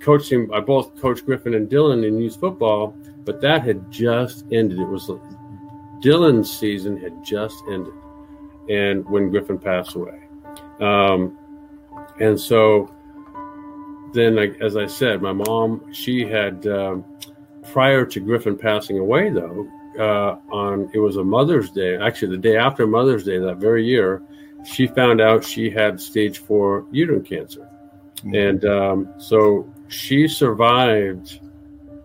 coaching. I both coached Griffin and Dylan in youth football, but that had just ended. It was Dylan's season had just ended, and when Griffin passed away, um, and so then, as I said, my mom she had um, prior to Griffin passing away, though. Uh, on it was a Mother's Day, actually the day after Mother's Day that very year, she found out she had stage four uterine cancer, mm-hmm. and um, so she survived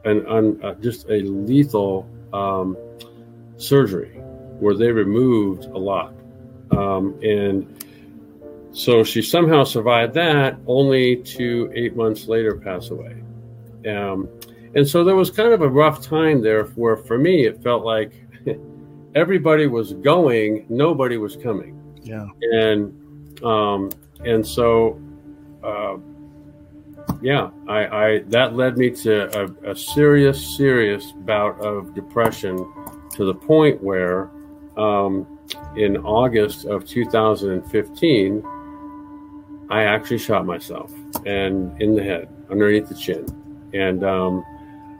an, an uh, just a lethal um, surgery where they removed a lot. Um, and so she somehow survived that, only to eight months later pass away. Um, and so there was kind of a rough time there where, for me, it felt like everybody was going, nobody was coming. Yeah. And um, and so, uh, yeah, I, I that led me to a, a serious, serious bout of depression to the point where um, in August of 2015, I actually shot myself and in the head, underneath the chin, and um,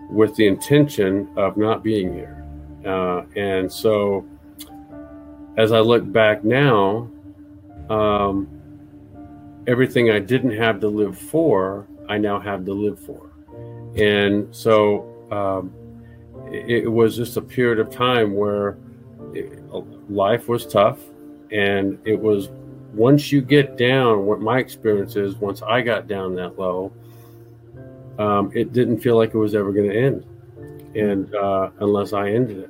with the intention of not being here. Uh, and so, as I look back now, um, everything I didn't have to live for, I now have to live for. And so, um, it, it was just a period of time where it, life was tough and it was once you get down what my experience is once i got down that low um, it didn't feel like it was ever going to end and uh, unless i ended it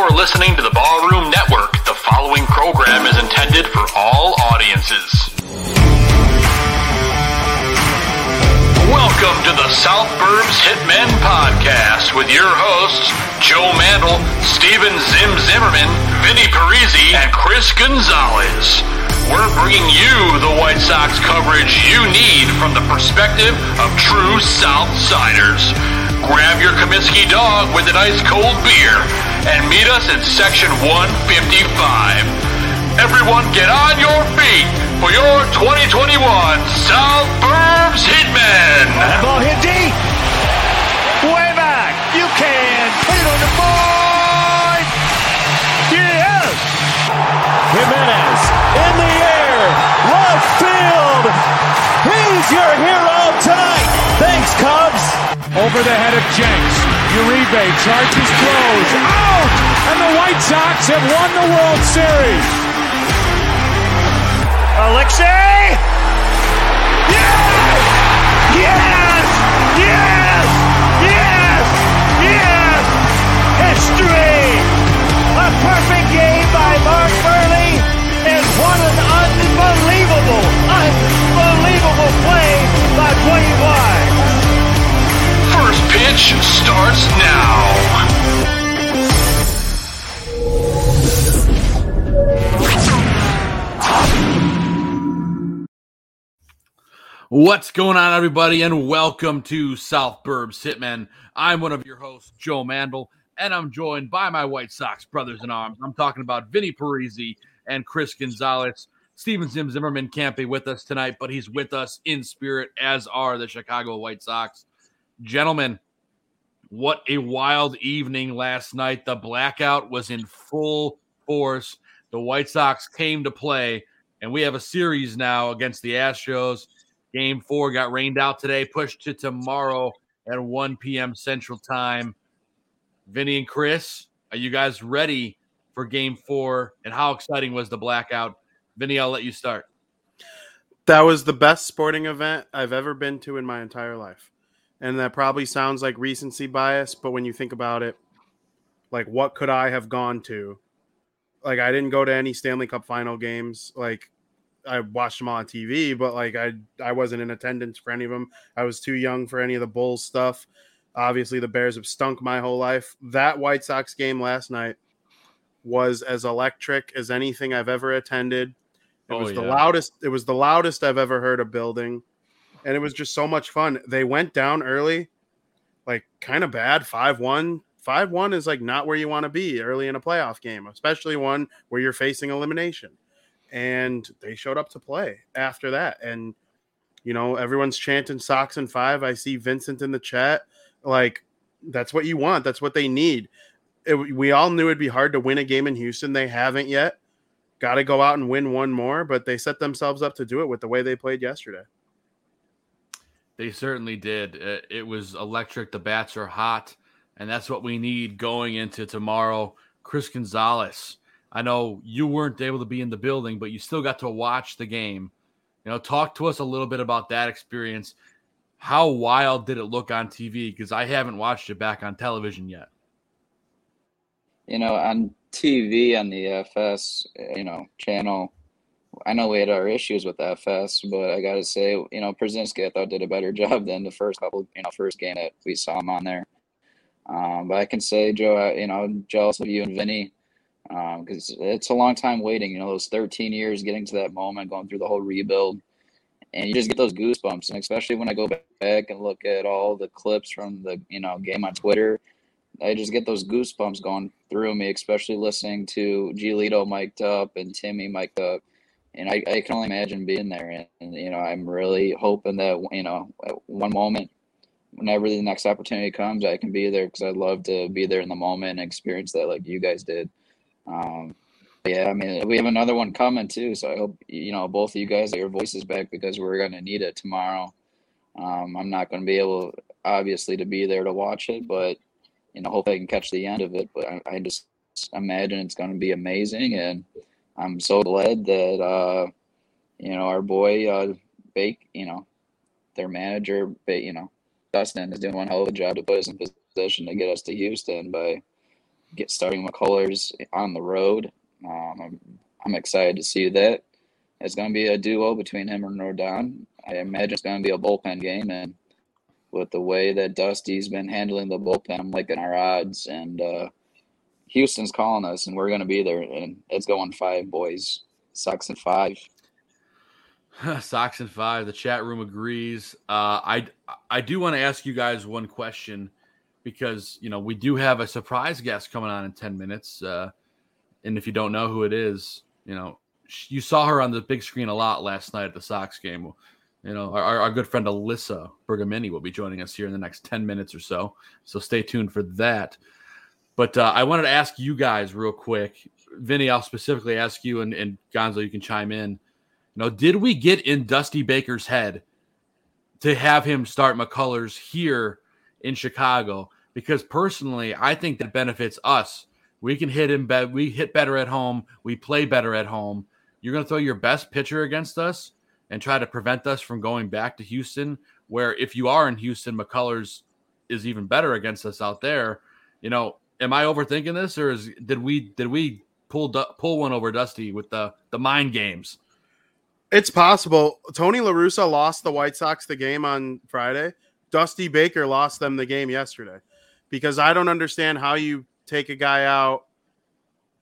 You're listening to the Barroom Network. The following program is intended for all audiences. Welcome to the South Burbs Hitmen Podcast with your hosts, Joe Mandel, Steven Zim Zimmerman, Vinny Parisi, and Chris Gonzalez. We're bringing you the White Sox coverage you need from the perspective of true South Siders. Grab your Comiskey dog with an ice cold beer and meet us in section 155. Everyone get on your feet for your 2021 South Burbs Hitmen. That ball hit deep. Way back. You can put it on the board. Over the head of Jenks. Uribe charges throws. Out! And the White Sox have won the World Series. Alexei! Yes! Yes! Yes! Yes! Yes! History! A perfect pitch starts now. What's going on, everybody, and welcome to South Burbs Hitmen. I'm one of your hosts, Joe Mandel, and I'm joined by my White Sox brothers in arms. I'm talking about Vinny Parisi and Chris Gonzalez. Steven Zim Zimmerman can't be with us tonight, but he's with us in spirit, as are the Chicago White Sox. Gentlemen, what a wild evening last night. The blackout was in full force. The White Sox came to play, and we have a series now against the Astros. Game four got rained out today, pushed to tomorrow at 1 p.m. Central Time. Vinny and Chris, are you guys ready for game four? And how exciting was the blackout? Vinny, I'll let you start. That was the best sporting event I've ever been to in my entire life. And that probably sounds like recency bias, but when you think about it, like what could I have gone to? Like I didn't go to any Stanley Cup final games. Like I watched them on TV, but like I I wasn't in attendance for any of them. I was too young for any of the Bulls stuff. Obviously, the Bears have stunk my whole life. That White Sox game last night was as electric as anything I've ever attended. It Oh, was the yeah. loudest. It was the loudest I've ever heard a building, and it was just so much fun. They went down early, like kind of bad, five one. Five one is like not where you want to be early in a playoff game, especially one where you're facing elimination. And they showed up to play after that, and you know everyone's chanting Sox and five. I see Vincent in the chat. Like that's what you want. That's what they need. It, we all knew it'd be hard to win a game in Houston. They haven't yet. Got to go out and win one more, but they set themselves up to do it with the way they played yesterday. They certainly did. Uh, It was electric. The bats are hot, and that's what we need going into tomorrow. Chris Gonzalez, I know you weren't able to be in the building, but you still got to watch the game. You know, talk to us a little bit about that experience. How wild did it look on TV? Because I haven't watched it back on television yet. you know, on TV on the FS, you know, channel. I know we had our issues with FS, but I got to say, you know, Pierzynski I thought did a better job than the first couple, you know, first game that we saw him on there. Um, but I can say, Joe, I, you know, I'm jealous of you and Vinny because it's a long time waiting. You know, those 13 years getting to that moment, going through the whole rebuild, and you just get those goosebumps. And especially when I go back and look at all the clips from the you know game on Twitter, I just get those goosebumps going through me, especially listening to Giolito mic'd up and Timmy mic'd up. And I, I can only imagine being there. And, you know, I'm really hoping that, you know, at one moment, whenever the next opportunity comes, I can be there because I'd love to be there in the moment and experience that like you guys did. Um, yeah, I mean, we have another one coming too. So I hope, you know, both of you guys get your voices back because we're going to need it tomorrow. Um, I'm not going to be able, obviously, to be there to watch it, but you know, hope I can catch the end of it. But I, I just imagine it's going to be amazing, and I'm so glad that uh, you know our boy uh, Bake, you know, their manager, you know, Dustin is doing one hell of a job to put us in position to get us to Houston by get starting McCullers on the road. Um, I'm I'm excited to see that. It's going to be a duo between him and Rodon. I imagine it's going to be a bullpen game, and with the way that Dusty's been handling the bullpen, I'm liking our odds. And uh, Houston's calling us, and we're going to be there. And it's going five, boys. Sox and five. Sox and five. The chat room agrees. Uh, I I do want to ask you guys one question because you know we do have a surprise guest coming on in ten minutes, uh, and if you don't know who it is, you know you saw her on the big screen a lot last night at the Sox game. You know our, our good friend Alyssa Bergamini will be joining us here in the next ten minutes or so, so stay tuned for that. But uh, I wanted to ask you guys real quick, Vinny. I'll specifically ask you, and, and Gonzo, you can chime in. You know, did we get in Dusty Baker's head to have him start McCullers here in Chicago? Because personally, I think that benefits us. We can hit him better. We hit better at home. We play better at home. You're going to throw your best pitcher against us and try to prevent us from going back to Houston, where if you are in Houston, McCullers is even better against us out there. You know, am I overthinking this, or is did we did we pull pull one over Dusty with the the mind games? It's possible. Tony LaRussa lost the White Sox the game on Friday. Dusty Baker lost them the game yesterday because I don't understand how you take a guy out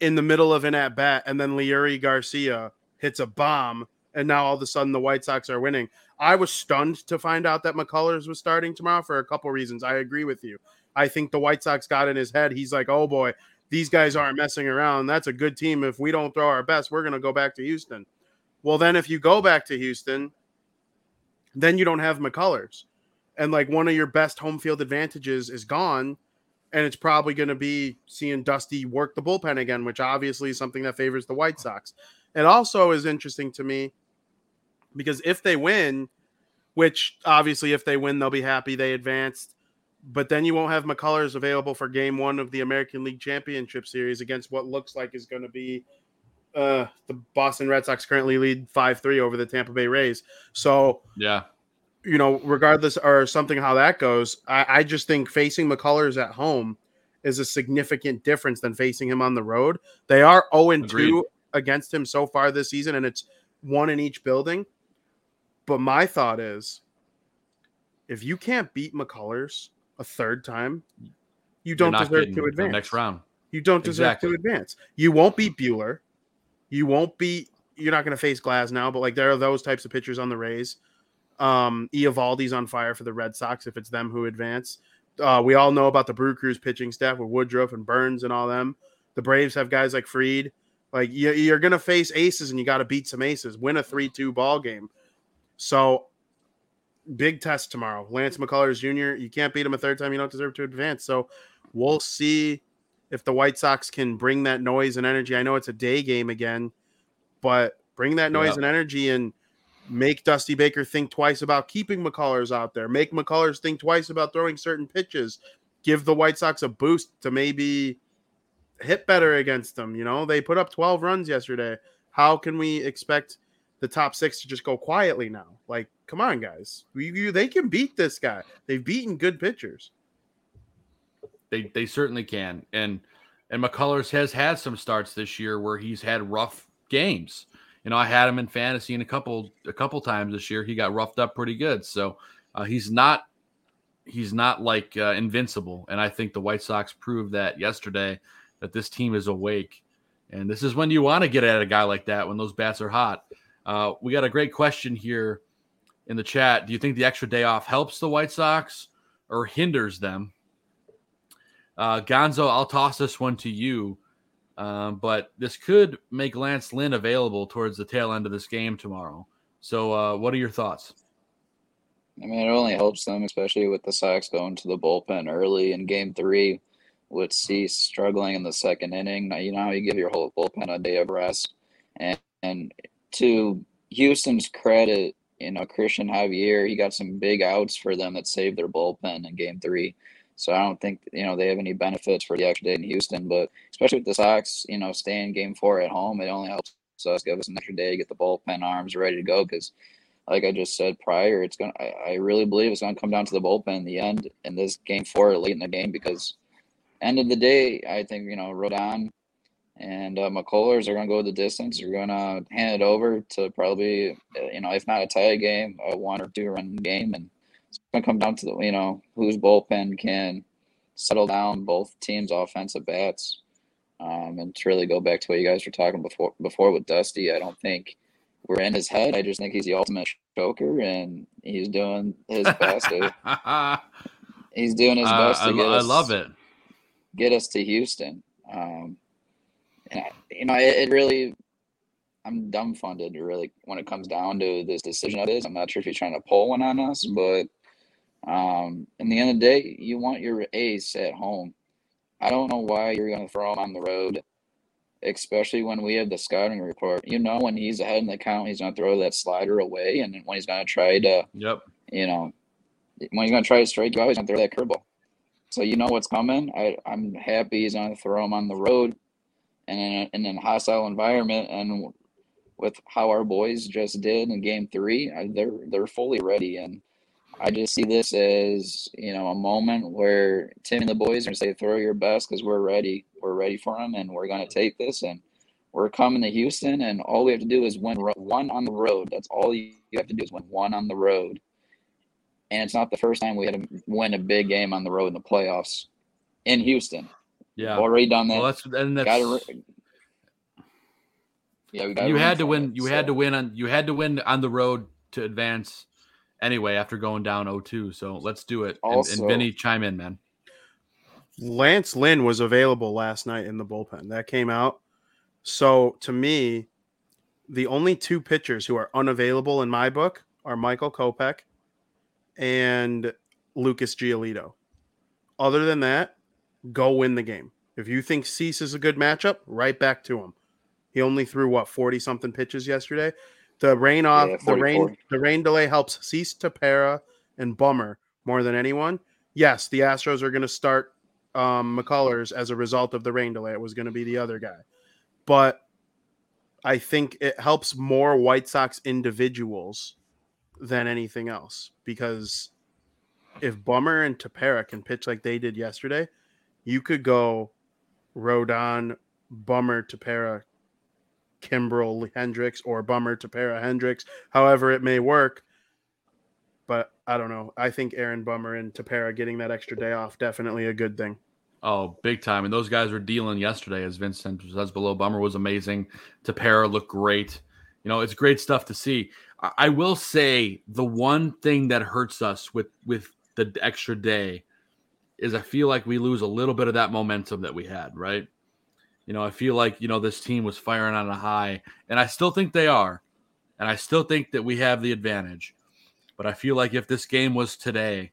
in the middle of an at bat and then Leury Garcia hits a bomb and now all of a sudden the White Sox are winning. I was stunned to find out that McCullers was starting tomorrow for a couple reasons. I agree with you. I think the White Sox got in his head. He's like, oh boy, these guys aren't messing around. That's a good team. If we don't throw our best, we're going to go back to Houston. Well, then if you go back to Houston, then you don't have McCullers. And like one of your best home field advantages is gone. And it's probably going to be seeing Dusty work the bullpen again, which obviously is something that favors the White Sox. It also is interesting to me because if they win, which obviously if they win, they'll be happy they advanced. But then you won't have McCullers available for game one of the American League Championship Series against what looks like is going to be uh, the Boston Red Sox currently lead five three over the Tampa Bay Rays. So Yeah. you know, regardless or something how that goes, I, I just think facing McCullers at home is a significant difference than facing him on the road. They are 0 and 2 against him so far this season, and it's one in each building. But my thought is if you can't beat McCullers a third time, you don't deserve to advance. next round. You don't deserve Exactly. to advance. You won't beat Buehler. You won't beat. You're not going to face Glasnow, but like there are those types of pitchers on the Rays. Um, Eovaldi's on fire for the Red Sox if it's them who advance. Uh, we all know about the Brew Crews pitching staff with Woodruff and Burnes and all them. The Braves have guys like Fried. Like you, you're going to face aces, and you got to beat some aces. Win a three-two ball game. So big test tomorrow. Lance McCullers Jr. You can't beat him a third time. You don't deserve to advance. So we'll see if the White Sox can bring that noise and energy. I know it's a day game again, but bring that noise Yeah. and energy and make Dusty Baker think twice about keeping McCullers out there. Make McCullers think twice about throwing certain pitches. Give the White Sox a boost to maybe hit better against them. You know, they put up 12 runs yesterday. How can we expect the top six to just go quietly now? Like, come on, guys. You, they can beat this guy. They've beaten good pitchers. They they certainly can. And and McCullers has had some starts this year where he's had rough games. You know, I had him in fantasy in a couple a couple times this year. He got roughed up pretty good. So uh, he's not he's not like uh, invincible. And I think the White Sox proved that yesterday that this team is awake. And this is when you want to get at a guy like that when those bats are hot. Uh, we got a great question here in the chat. Do you think the extra day off helps the White Sox or hinders them? Uh, Gonzo, I'll toss this one to you. Um, but this could make Lance Lynn available towards the tail end of this game tomorrow. So, uh, what are your thoughts? I mean, it only helps them, especially with the Sox going to the bullpen early in Game Three, with Cease struggling in the second inning. Now you know you give your whole bullpen a day of rest, and and to Houston's credit, you know Cristian Javier, he got some big outs for them that saved their bullpen in Game Three. So I don't think you know they have any benefits for the extra day in Houston, but especially with the Sox, you know, staying Game Four at home, it only helps us give us an extra day to get the bullpen arms ready to go because like I just said prior, it's gonna. I, I really believe it's gonna come down to the bullpen in the end in this game four late in the game because end of the day, I think you know Rodon and uh, McCullers are gonna go the distance. They're gonna hand it over to probably uh, you know if not a tie game, a one or two run game, and it's gonna come down to the you know whose bullpen can settle down both teams' offensive bats. Um, and to really go back to what you guys were talking before before with Dusty, I don't think we're in his head. I just think he's the ultimate choker, and he's doing his best. to, uh, he's doing his best I, to get I us, love it. get us to Houston. Um, and you know, it, it really, I'm dumbfounded. Really, when it comes down to this decision of this. I'm not sure if he's trying to pull one on us, but um, in the end of the day, you want your ace at home. I don't know why you're going to throw him on the road, especially when we have the scouting report. You know, when he's ahead in the count, he's going to throw that slider away, and when he's going to try to Yep. you know, when he's gonna try to strike you out, he's gonna throw that curveball. So you know what's coming. I I'm happy he's gonna throw him on the road, and in, a, in hostile environment, and with how our boys just did in Game Three, they're they're fully ready, and I just see this as you know a moment where Tim and the boys are gonna say, "Throw your best," because we're ready. We're ready for them and we're gonna take this, and we're coming to Houston, and all we have to do is win one on the road. That's all you have to do is win one on the road and it's not the first time we had to win a big game on the road in the playoffs in Houston. Yeah. We've already done that. Well, that's and that's Gotta re- yeah, we you had to win. You had to win on. You had to win on the road to advance. Anyway, after going down 0-2. so let's do it. And, and Vinny, chime in, man. Lance Lynn was available last night in the bullpen. That came out. So to me, the only two pitchers who are unavailable in my book are Michael Kopech and Lucas Giolito. Other than that, go win the game. If you think Cease is a good matchup, right back to him. He only threw what 40 something pitches yesterday. The rain off Yeah, the rain the rain delay helps Cease Tepera and Bummer more than anyone. Yes, the Astros are going to start um, McCullers as a result of the rain delay. It was going to be the other guy, but I think it helps more White Sox individuals than anything else because if Bummer and Tepera can pitch like they did yesterday, you could go Rodon, Bummer, Tepera, Kimbrel, Hendriks, or Bummer, Tepera, Hendriks, however it may work. But I don't know. I think Aaron Bummer and Tepera getting that extra day off definitely a good thing. Oh, big time. And those guys were dealing yesterday, as Vincent says below. Bummer was amazing. Tepera looked great. You know, it's great stuff to see. I, I will say the one thing that hurts us with with the extra day is I feel like we lose a little bit of that momentum that we had, right? You know, I feel like, you know, this team was firing on a high, and I still think they are. And I still think that we have the advantage. But I feel like if this game was today,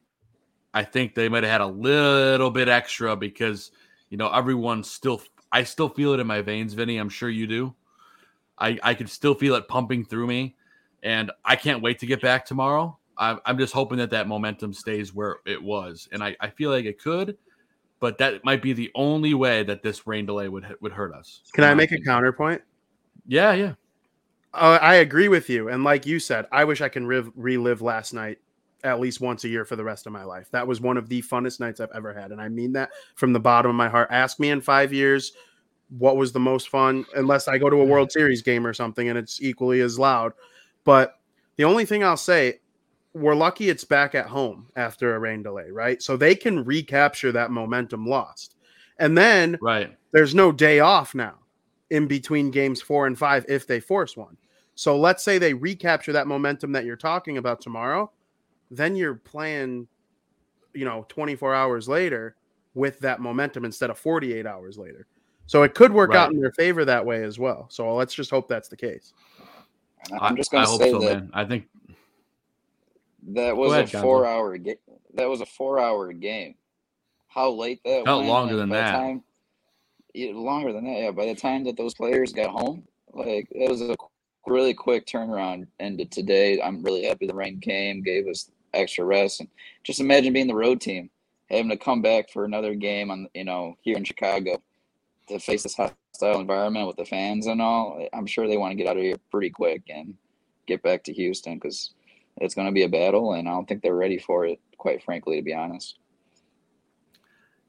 I think they might have had a little bit extra because, you know, everyone's still, I still feel it in my veins, Vinny. I'm sure you do. I, I can still feel it pumping through me. And I can't wait to get back tomorrow. I'm, I'm just hoping that that momentum stays where it was. And I, I feel like it could, but that might be the only way that this rain delay would, would hurt us. Can I make a counterpoint? Yeah, yeah. Uh, I agree with you. And like you said, I wish I can riv- relive last night at least once a year for the rest of my life. That was one of the funnest nights I've ever had. And I mean that from the bottom of my heart. Ask me in five years what was the most fun, unless I go to a World Series game or something and it's equally as loud. But the only thing I'll say, we're lucky it's back at home after a rain delay, right? So they can recapture that momentum lost. And then right. there's no day off now in between games four and five if they force one. So let's say they recapture that momentum that you're talking about tomorrow, then you're playing, you know, 24 hours later with that momentum instead of 48 hours later. So it could work Right. out in their favor that way as well. So let's just hope that's the case. I'm just going I to hope say so, that man. I think that was ahead, a four hour game. That was a four hour game. How late that Felt went, longer than that. Time, yeah, longer than that. Yeah. By the time that those players got home, like it was a really quick turnaround into today. I'm really happy the rain came, gave us extra rest, and just imagine being the road team having to come back for another game on you know here in Chicago to face this hostile environment with the fans and all. I'm sure they want to get out of here pretty quick and get back to Houston because it's going to be a battle, and I don't think they're ready for it. Quite frankly, to be honest.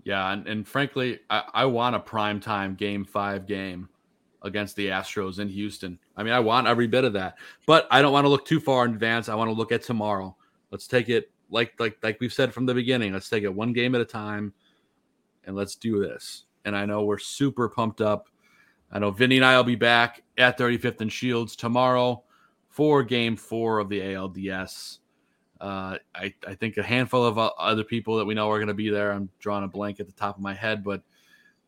Yeah, and, and frankly, I, I want a prime time game five game against the Astros in Houston. I mean, I want every bit of that, but I don't want to look too far in advance. I want to look at tomorrow. Let's take it like like like we've said from the beginning. Let's take it one game at a time, and let's do this. And I know we're super pumped up. I know Vinny and I will be back at 35th and Shields tomorrow for Game Four of the ALDS. Uh, I, I think a handful of uh, other people that we know are going to be there. I'm drawing a blank at the top of my head, but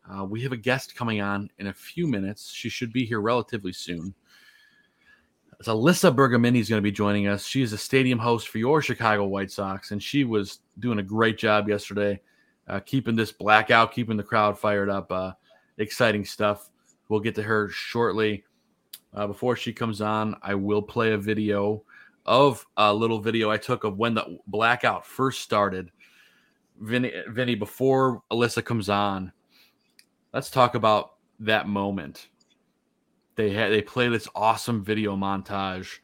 uh, we have a guest coming on in a few minutes. She should be here relatively soon. It's Alyssa Bergamini is going to be joining us. She is a stadium host for your Chicago White Sox, and she was doing a great job yesterday, uh, keeping this blackout, keeping the crowd fired up. Uh, exciting stuff. We'll get to her shortly. Uh, before she comes on, I will play a video of a little video I took of when the blackout first started. Vinny, Vinny, before Alyssa comes on, let's talk about that moment. They had they play this awesome video montage.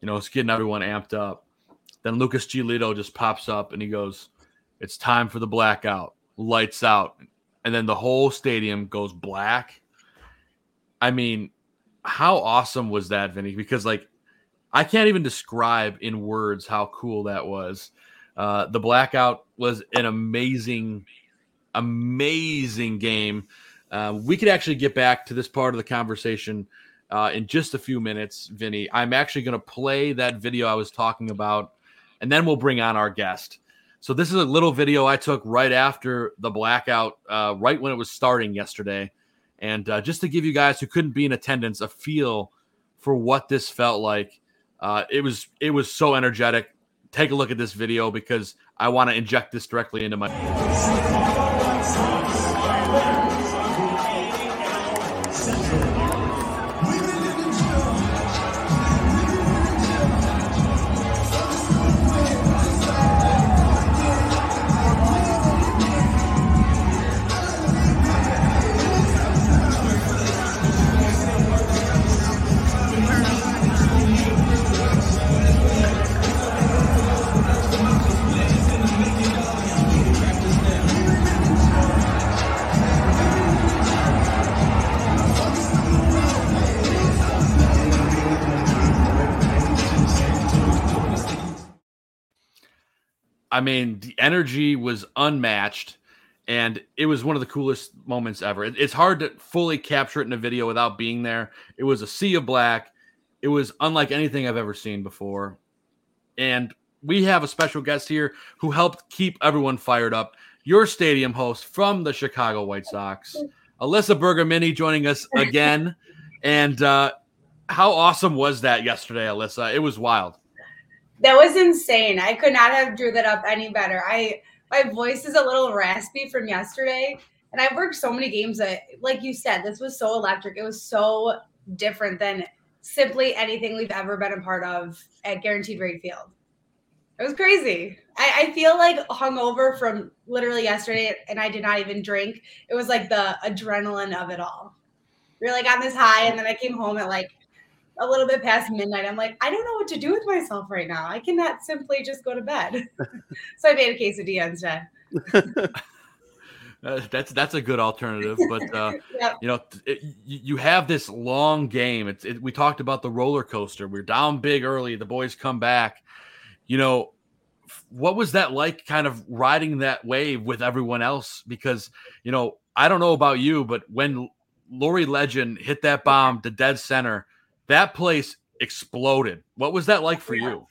You know, it's getting everyone amped up. Then Lucas Giolito just pops up and he goes, "It's time for the blackout. Lights out." And then the whole stadium goes black. I mean, how awesome was that, Vinny? Because like I can't even describe in words how cool that was. Uh, the blackout was an amazing, amazing game. Uh, we could actually get back to this part of the conversation uh, in just a few minutes, Vinny. I'm actually going to play that video I was talking about, and then we'll bring on our guest. So this is a little video I took right after the blackout, uh, right when it was starting yesterday, and uh, just to give you guys who couldn't be in attendance a feel for what this felt like. Uh, it was it was so energetic. Take a look at this video because I want to inject this directly into my. I mean, the energy was unmatched, and it was one of the coolest moments ever. It, it's hard to fully capture it in a video without being there. It was a sea of black. It was unlike anything I've ever seen before, and we have a special guest here who helped keep everyone fired up. Your stadium host from the Chicago White Sox, Alyssa Bergamini, joining us again. and uh, how awesome was that yesterday, Alyssa? It was wild. That was insane. I could not have drew that up any better. I my voice is a little raspy from yesterday, and I've worked so many games that, like you said, this was so electric. It was so different than simply anything we've ever been a part of at Guaranteed Rate Field. It was crazy. I, I feel like hungover from literally yesterday, and I did not even drink. It was like the adrenaline of it all. You're like on this high, and then I came home at like a little bit past midnight. I'm like, I don't know what to do with myself right now. I cannot simply just go to bed. so I made a quesadilla instead. Uh, that's that's a good alternative, but uh, yep. you know, it, you have this long game. It's it, we talked about the roller coaster. We're down big early. The boys come back. You know, what was that like? Kind of riding that wave with everyone else because you know I don't know about you, but when Leury Legend hit that bomb to dead center, that place exploded. What was that like for you?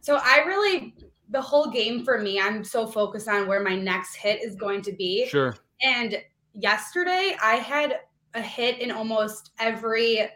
So I really the whole game for me, I'm so focused on where my next hit is going to be. Sure. And yesterday I had a hit in almost every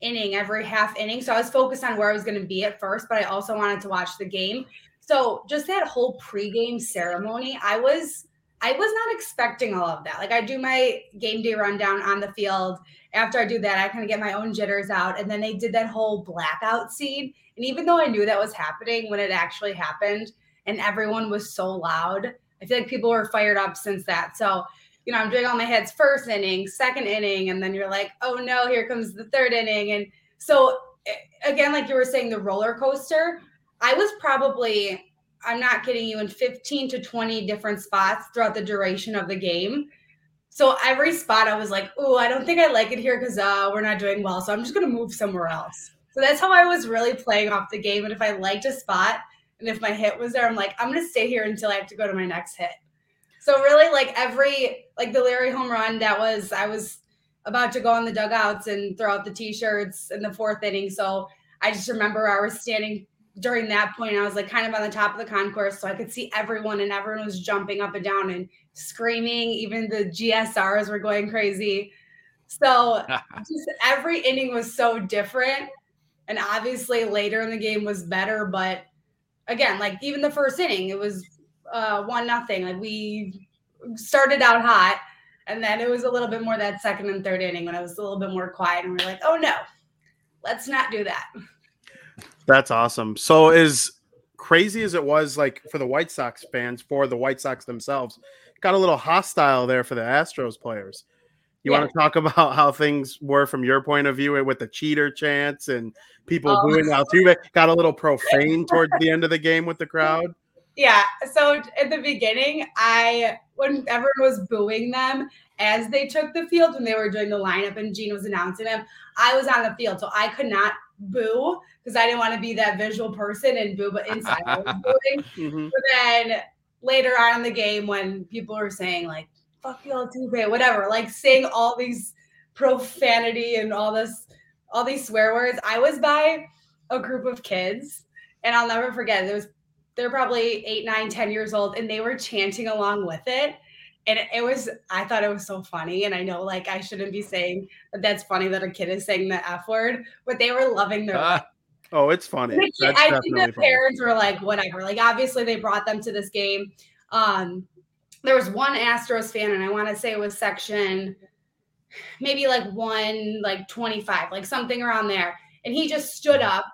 inning, every half inning. So I was focused on where I was going to be at first, but I also wanted to watch the game. So just that whole pregame ceremony, I was I was not expecting all of that. Like I do my game day rundown on the field. After I do that, I kind of get my own jitters out. And then they did that whole blackout scene. And even though I knew that was happening when it actually happened and everyone was so loud, I feel like people were fired up since that. So, you know, I'm doing all my heads first inning, second inning, and then you're like, oh no, here comes the third inning. And so eh, again, like you were saying, the roller coaster, I was probably I'm not kidding you, in 15 to 20 different spots throughout the duration of the game. So every spot I was like, oh, I don't think I like it here because uh, we're not doing well. So I'm just going to move somewhere else. So that's how I was really playing off the game. And if I liked a spot and if my hit was there, I'm like, I'm going to stay here until I have to go to my next hit. So really, like every, like the Leury home run, that was, I was about to go in the dugouts and throw out the t shirts in the fourth inning. So I just remember I was standing during that point, I was like kind of on the top of the concourse, so I could see everyone, and everyone was jumping up and down and screaming. Even the GSRs were going crazy. So just every inning was so different, and obviously later in the game was better. But again, like even the first inning, it was uh, one nothing. Like we started out hot, and then it was a little bit more that second and third inning when it was a little bit more quiet, and we we're like, oh no, let's not do that. That's awesome. So as crazy as it was like for the White Sox fans, for the White Sox themselves, got a little hostile there for the Astros players. You yeah. want to talk about how things were from your point of view with the cheater chants and people oh. booing Altuve? Got a little profane towards the end of the game with the crowd. Yeah. So at the beginning, I when everyone was booing them as they took the field when they were doing the lineup and Gene was announcing them, I was on the field, so I could not boo because I didn't want to be that visual person and boo, but inside I was booing. Mm-hmm. But then later on in the game, when people were saying like "fuck you, all, Altuve," whatever, like saying all these profanity and all this, all these swear words, I was by a group of kids, and I'll never forget. It was they're probably eight, nine, ten years old, and they were chanting along with it and it was i thought it was so funny and i know like i shouldn't be saying that that's funny that a kid is saying the f word but they were loving their ah. oh it's funny. I think the funny. parents were like whatever. Like obviously they brought them to this game. Um there was one astros fan and i want to say it was section maybe like one like 25 like something around there. And he just stood up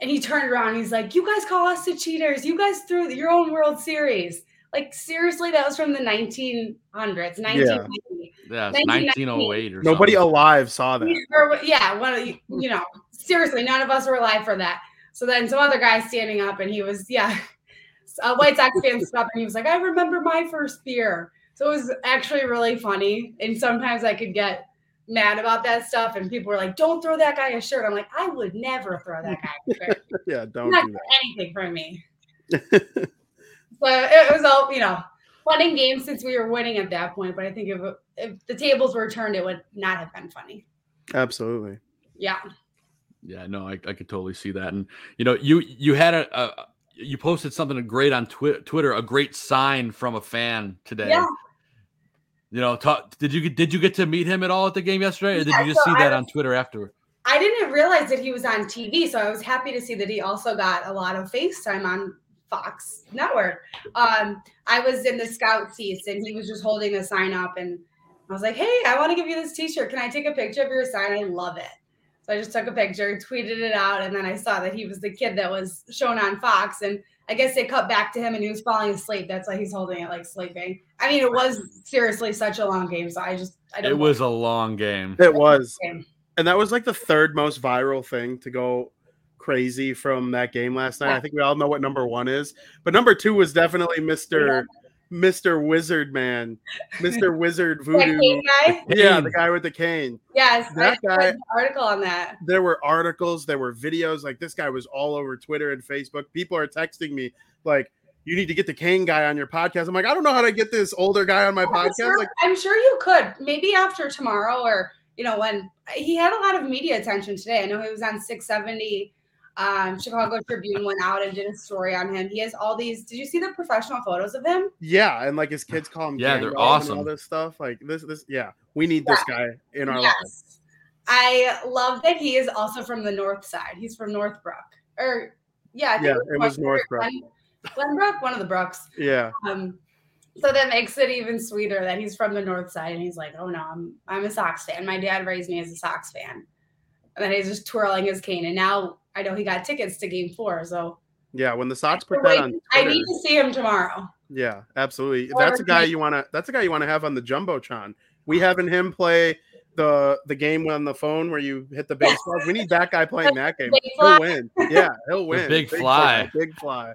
and he turned around he's like you guys call us the cheaters. You guys threw your own world series like seriously, that was from the 1900s, 1990. Yeah, yeah 1908 or Nobody something. alive saw that. Or, yeah, one you know, seriously, none of us were alive for that. So then some other guy standing up, and he was yeah, a White Sox fan stood up, and he was like, "I remember my first beer." So it was actually really funny, and sometimes I could get mad about that stuff, and people were like, "Don't throw that guy a shirt." I'm like, I would never throw that guy a shirt. yeah, don't do that. anything from me. But it was all, you know, fun and games since we were winning at that point. But I think if, if the tables were turned, it would not have been funny. Absolutely. Yeah. Yeah, no, I, I could totally see that. And you know, you you had a, a you posted something great on twi- Twitter, a great sign from a fan today. Yeah. You know, talk, did you did you get to meet him at all at the game yesterday, or did Yeah, you just so see that was- on Twitter afterward? I didn't realize that he was on TV, so I was happy to see that he also got a lot of FaceTime on Fox Network. Um, I was in the scout seats and he was just holding a sign up, and I was like, "Hey, I want to give you this T-shirt. Can I take a picture of your sign? I love it." So I just took a picture, tweeted it out, and then I saw that he was the kid that was shown on Fox, and I guess they cut back to him and he was falling asleep. That's why he's holding it like sleeping. I mean, it was seriously such a long game, so I just I don't It was a long game. It was. And that was like the third most viral thing to go crazy from that game last night. I think we all know what number one is, but number two was definitely Mr. Mr. Wizard Man, Mr. Wizard That Voodoo. Guy? Yeah, the guy with the cane. Yes, That I guy- read article on that. There were articles, there were videos. Like this guy was all over Twitter and Facebook. People are texting me like, "You need to get the cane guy on your podcast." I'm like, I don't know how to get this older guy on my I'm podcast. sure, Like, I'm sure you could. Maybe after tomorrow, or you know, when he had a lot of media attention today. I know he was on 670. Um, Chicago Tribune went out and did a story on him. He has all these. Did you see the professional photos of him? yeah, and like his kids call him. Yeah, they're Gandalf and All this stuff, like this, this, yeah, we need this guy in our lives. I love that he is also from the north side. He's from Northbrook. Or yeah, I think Yeah, it was Northbrook. Glen, Glenbrook, one of the Brooks. Yeah, Um, so that makes it even sweeter that he's from the north side and he's like, oh no, I'm I'm a Sox fan. My dad raised me as a Sox fan. And then he's just twirling his cane. And now I know he got tickets to game four. So yeah. When the Sox put that on, I need to see him tomorrow. yeah, absolutely. Or That's a guy maybe- you want to. That's a guy you want to have on the jumbotron. We having him play the the game on the phone where you hit the baseballs. We need that guy playing that game. Big He'll win. Yeah, he'll win. big fly. Big fly.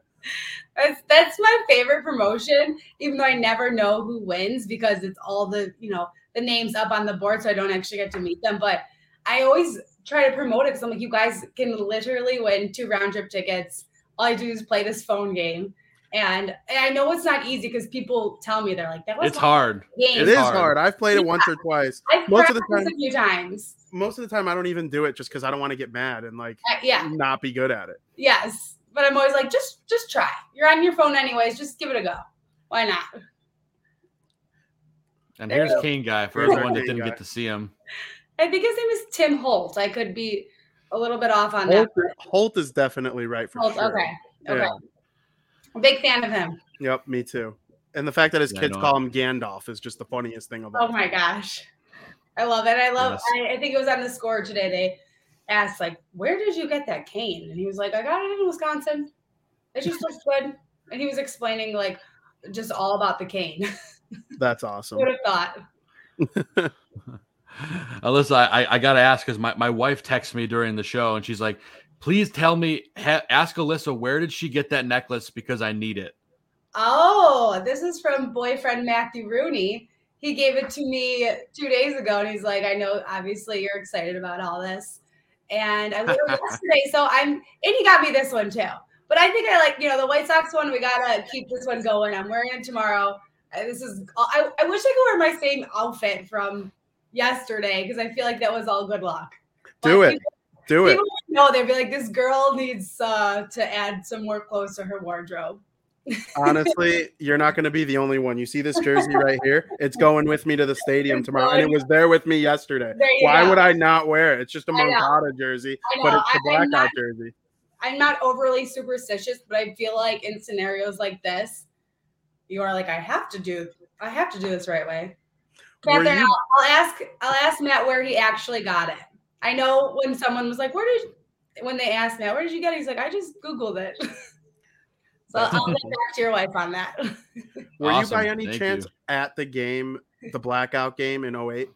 That's that's my favorite promotion, even though I never know who wins because it's all the you know the names up on the board, so I don't actually get to meet them. But I always try to promote it because I'm like, you guys can literally win two round trip tickets. All I do is play this phone game, and, and I know it's not easy because people tell me they're like, that was It's hard. Game. It is hard. hard. I've played it Yeah. once or twice. I've most of the time- a few times. Most of the time, I don't even do it just because I don't want to get mad and like Uh, yeah, not be good at it. yes, but I'm always like, just just try. You're on your phone anyways. Just give it a go. Why not? And here's cane guy for Here's our everyone that didn't guy. get to see him. I think his name is Tim Holt. I could be a little bit off on that. Holt, Holt is definitely right for Holt, sure. okay. Okay. Yeah. Big fan of him. Yep, me too. And the fact that his Yeah, kids call him Gandalf is just the funniest thing of all. Oh my gosh. I love it. I love Yes. I, I think it was on the score today. They asked, like, where did you get that cane? And he was like, I got it in Wisconsin. It just looks good. And he was explaining like just all about the cane. That's awesome. Would have thought? Alyssa, I, I got to ask because my, my wife texts me during the show and she's like, please tell me, ha- ask Alyssa, where did she get that necklace because I need it. Oh, this is from boyfriend Matthew Rooney. He gave it to me two days ago, and he's like, "I know, obviously, you're excited about all this." And I wore it yesterday, so I'm. And he got me this one too. But I think I like, you know, the White Sox one. We gotta keep this one going. I'm wearing it tomorrow. Uh, This is. I, I wish I could wear my same outfit from yesterday because I feel like that was all good luck. Do But it. people- Do it. People know they'd be like, "This girl needs uh, to add some more clothes to her wardrobe." Honestly, you're not going to be the only one. You see this jersey right here? It's going with me to the stadium tomorrow, and it was there with me yesterday. Why go. would I not wear it? It's just a. Moncada jersey, but it's a blackout not- jersey. I'm not overly superstitious, but I feel like in scenarios like this, you are like, I have to do, I have to do this right way. Were Catherine, you- I'll, I'll ask, I'll ask Matt where he actually got it. I know when someone was like, "Where did?" When they asked Matt, "Where did you get it?" He's like, "I just googled it." so I'll get back to your wife on that. Were you by any Thank chance you. at the game, the blackout game in 08?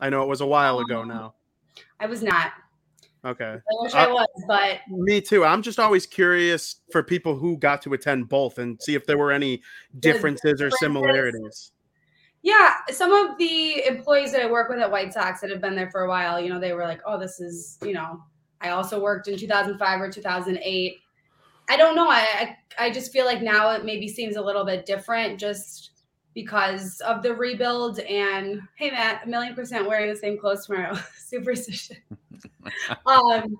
I know it was a while ago Um, now. I was not. Okay. I wish I Uh, was, but Me too. I'm just always curious for people who got to attend both and see if there were any differences or similarities. Yeah, some of the employees that I work with at White Sox that have been there for a while, you know, they were like, "Oh, this is," you know, I also worked in 2005 or 2008. I don't know. I, I I just feel like now it maybe seems a little bit different just because of the rebuild. And hey, Matt, a million percent wearing the same clothes tomorrow. Superstition. um,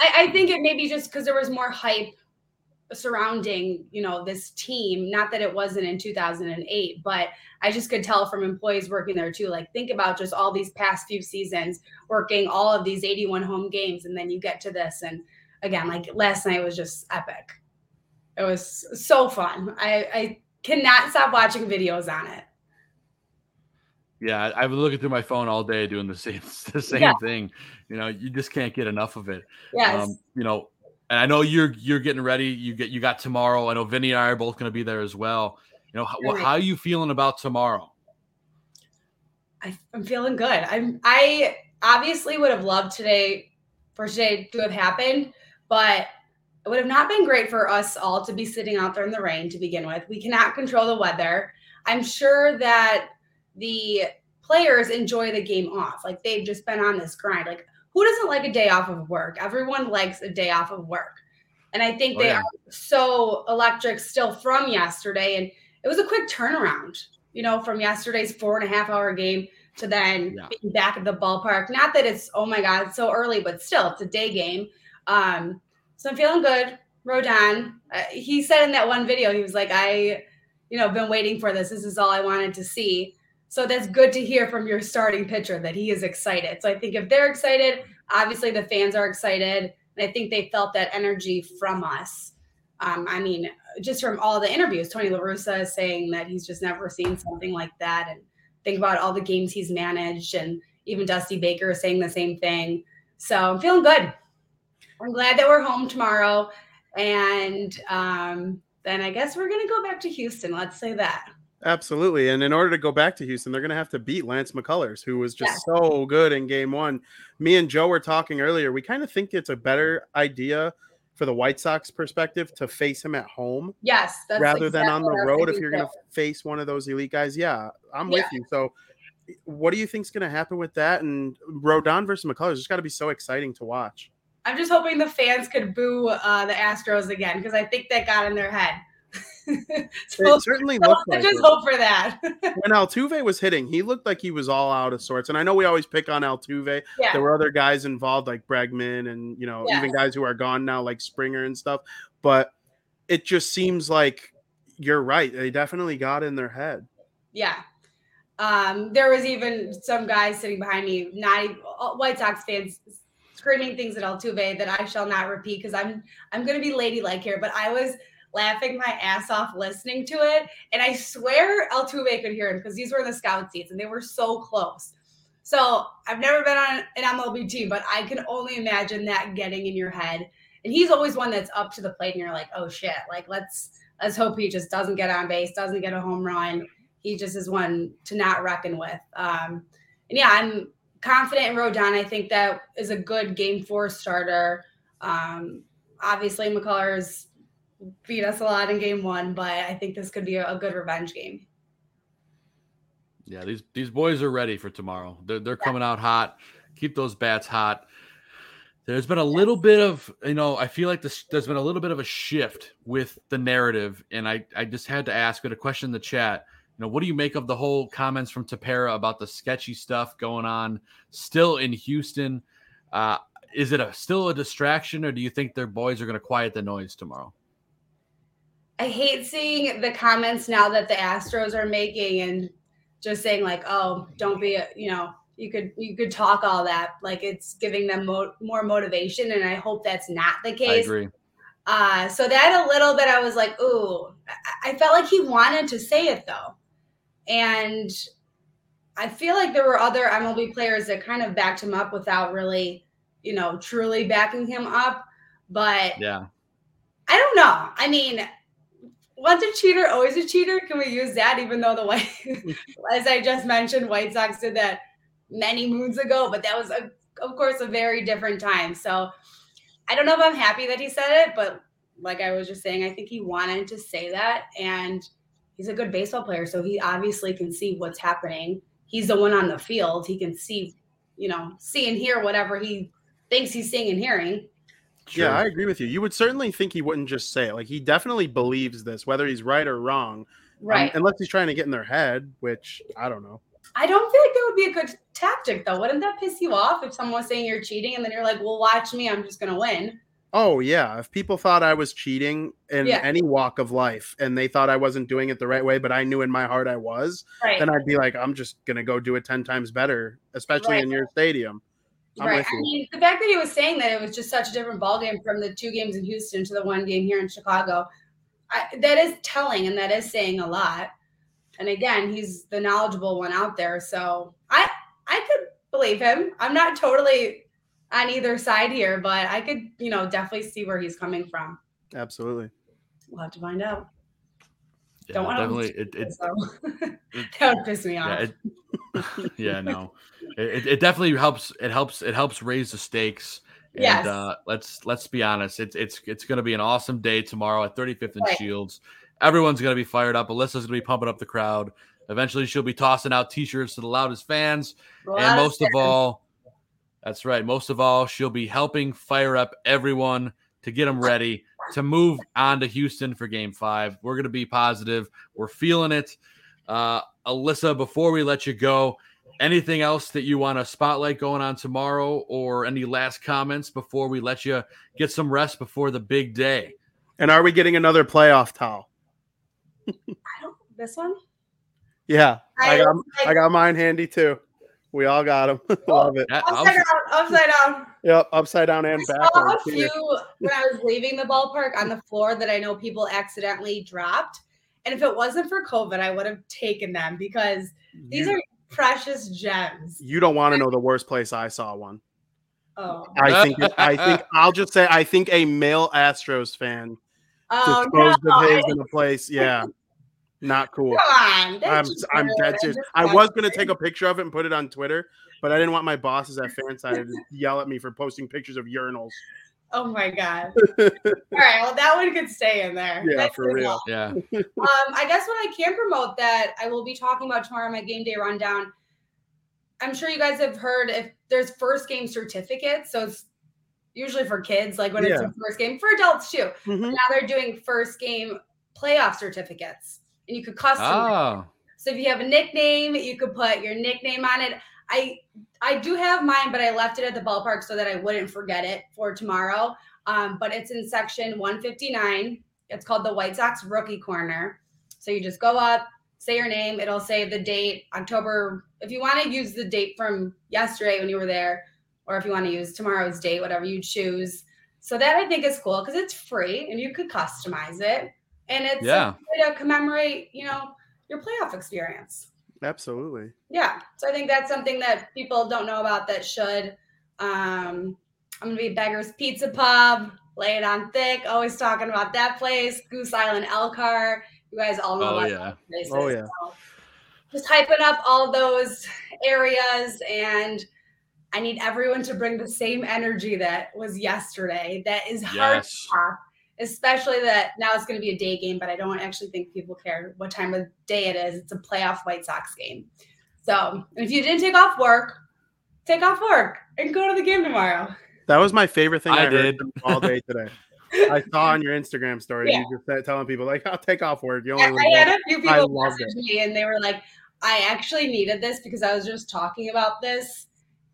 I, I think it may be just because there was more hype surrounding you know this team. Not that it wasn't in 2008 but i just could tell from employees working there too like think about just all these past few seasons working all of these 81 home games and then you get to this and again like last night was just epic. It was so fun. I i cannot stop watching videos on it. Yeah i've been looking through my phone all day doing the same the same Yeah. thing. You know you just can't get enough of it. Yes. Um, you know, and I know you're you're getting ready. You get you got tomorrow. I know Vinny and I are both going to be there as well. You know, how, how are you feeling about tomorrow? I, I'm feeling good. I'm I obviously would have loved today for today to have happened, but it would have not been great for us all to be sitting out there in the rain to begin with. We cannot control the weather. I'm sure that the players enjoy the game off. Like they've just been on this grind. Like who doesn't like a day off of work? Everyone likes a day off of work. And I think Oh, they yeah. are so electric still from yesterday. And it was a quick turnaround, you know, from yesterday's four and a half hour game to then Yeah. being back at the ballpark. Not that it's, oh my God, it's so early, but still, it's a day game. Um, so I'm feeling good. Rodon, uh, he said in that one video, he was like, I, you know, been waiting for this. This is all I wanted to see. So that's good to hear from your starting pitcher that he is excited. So I think if they're excited, obviously the fans are excited. And I think they felt that energy from us. Um, I mean, just from all the interviews, Tony La Russa is saying that he's just never seen something like that. And think about all the games he's managed. And even Dusty Baker is saying the same thing. So I'm feeling good. I'm glad that we're home tomorrow. And um, then I guess we're going to go back to Houston. Let's say that. Absolutely. And in order to go back to Houston, they're going to have to beat Lance McCullers, who was just so good in game one. Me and Joe were talking earlier. We kind of think it's a better idea for the White Sox perspective to face him at home Yes. That's rather than on the what I was road if you're going to face one of those elite guys. Yeah, I'm with you. So, what do you think's going to happen with that? And Rodon versus McCullers, it's got to be so exciting to watch. I'm just hoping the fans could boo uh, the Astros again because I think that got in their head. so It certainly so looked let's like just it. hope for that. when Altuve was hitting, he looked like he was all out of sorts. And I know we always pick on Altuve. yeah. There were other guys involved like Bregman and you know Yeah. even guys who are gone now like Springer and stuff. But it just seems like you're right. They definitely got in their head. Yeah. Um, there was even some guys sitting behind me, not White Sox fans, screaming things at Altuve that I shall not repeat because I'm I'm going to be ladylike here. But I was laughing my ass off listening to it, and I swear Altuve could hear him because these were the scout seats and they were so close. So I've never been on an MLB team, but I can only imagine that getting in your head. And he's always one that's up to the plate, and you're like, oh shit, like let's let's hope he just doesn't get on base, doesn't get a home run he just is one to not reckon with. Um, and yeah, I'm confident in Rodon. I think that is a good game four starter. Um, obviously, McCullers beat us a lot in game one, but I think this could be a, a good revenge game. Yeah, these these boys are ready for tomorrow. They're they're coming out hot. Keep those bats hot. There's been a little bit of, you know, I feel like this there's been a little bit of a shift with the narrative, and I I just had to ask, had a question in the chat. You know, what do you make of the whole comments from Tepera about the sketchy stuff going on still in Houston? Uh, is it a still a distraction, or do you think their boys are going to quiet the noise tomorrow? I hate seeing the comments now that the Astros are making and just saying like, "Oh, don't be, a, you know, you could you could talk all that." Like it's giving them mo- more motivation, and I hope that's not the I case. agree. Uh, so that a little bit, I was like, "Ooh," I, I felt like he wanted to say it though, and I feel like there were other MLB players that kind of backed him up without really, you know, truly backing him up. But Yeah. I don't know. I mean, once a cheater, always a cheater. Can we use that? Even though the White, as I just mentioned, White Sox did that many moons ago, but that was, a, of course, a very different time. So I don't know if I'm happy that he said it, but like I was just saying, I think he wanted to say that, and he's a good baseball player, so he obviously can see what's happening. He's the one on the field. He can see, you know, see and hear whatever he thinks he's seeing and hearing. Yeah, I agree with you. You would certainly think he wouldn't just say it. Like he definitely believes this, whether he's right or wrong. um, Right. unless he's trying to get in their head, which I don't know. I don't feel like that would be a good tactic, though. Wouldn't that piss you off if someone was saying you're cheating and then you're like, well, watch me, I'm just going to win? Oh yeah, if people thought I was cheating in Yeah. any walk of life and they thought I wasn't doing it the right way, but I knew in my heart I was, Right. then I'd be like, I'm just gonna go do it ten times better, especially Right. in your stadium. I'm right. I mean, the fact that he was saying that it was just such a different ballgame from the two games in Houston to the one game here in Chicago, I, that is telling and that is saying a lot. And again, he's the knowledgeable one out there, so I I could believe him. I'm not totally on either side here, but I could, you know, definitely see where he's coming from. Absolutely. We'll have to find out. Yeah, Don't want definitely. to It, it, so. that would piss me off. yeah, it, yeah, no, it, it definitely helps. It helps. It helps raise the stakes. And Yes. uh, let's let's be honest. It's it's it's going to be an awesome day tomorrow at 35th and Right. Shields. Everyone's going to be fired up. Alyssa's going to be pumping up the crowd. Eventually, she'll be tossing out T-shirts to the loudest fans, and Loudest most of all, that's right. Most of all, she'll be helping fire up everyone to get them ready to move on to Houston for Game Five. We're going to be positive. We're feeling it. Uh, Alyssa, before we let you go, anything else that you want to spotlight going on tomorrow, or any last comments before we let you get some rest before the big day? And are we getting another playoff towel? I don't this one. Yeah, I, I- got I- I got mine handy too. We all got them. Love it. Upside down, upside down. Yep, upside down and back. I saw a few when I was leaving the ballpark on the floor that I know people accidentally dropped. And if it wasn't for COVID, I would have taken them because these You, are precious gems. you don't want to know the worst place I saw one. Oh, I think I think I'll just say I think a male Astros fan oh no! disposed of his in a place. Yeah, not cool. Come on, I'm I'm dead I'm serious. I was gonna take a picture of it and put it on Twitter, but I didn't want my bosses at Fanside to yell at me for posting pictures of urinals. Oh my god! All right, well that one could stay in there. Yeah, That's for real. luck. Yeah. Um, I guess what I can promote that I will be talking about tomorrow in my game day rundown. I'm sure you guys have heard if there's first game certificates, so it's usually for kids, like when it's Yeah. a first game for adults too. Mhm. Now they're doing first game playoff certificates, and you could custom. Oh, So if you have a nickname, you could put your nickname on it. I I do have mine, but I left it at the ballpark so that I wouldn't forget it for tomorrow. Um, but it's in section 159. It's called the White Sox Rookie Corner. So you just go up, say your name. It'll say the date, October. If you want to use the date from yesterday when you were there, or if you want to use tomorrow's date, whatever you choose. So that I think is cool because it's free and you could customize it, and it's a Yeah. way to commemorate, you know, your playoff experience. Absolutely. Yeah. So I think that's something that people don't know about that should. Um, I'm gonna be Beggar's Pizza Pub, lay it on thick, always talking about that place, Goose Island Elcar. You guys all know Oh, about yeah. places. Oh, yeah. So just hyping up all those areas and I need everyone to bring the same energy that was yesterday. That is hard Yes. to top, especially that now it's going to be a day game, but I don't actually think people care what time of day it is. It's a playoff White Sox game. So if you didn't take off work, take off work and go to the game tomorrow. That was my favorite thing I I, did. from all day today. I saw on your Instagram story Yeah. you just said, telling people like, "I'll take off work." You I, only I had live a few people loved message me and they were like, I actually needed this because I was just talking about this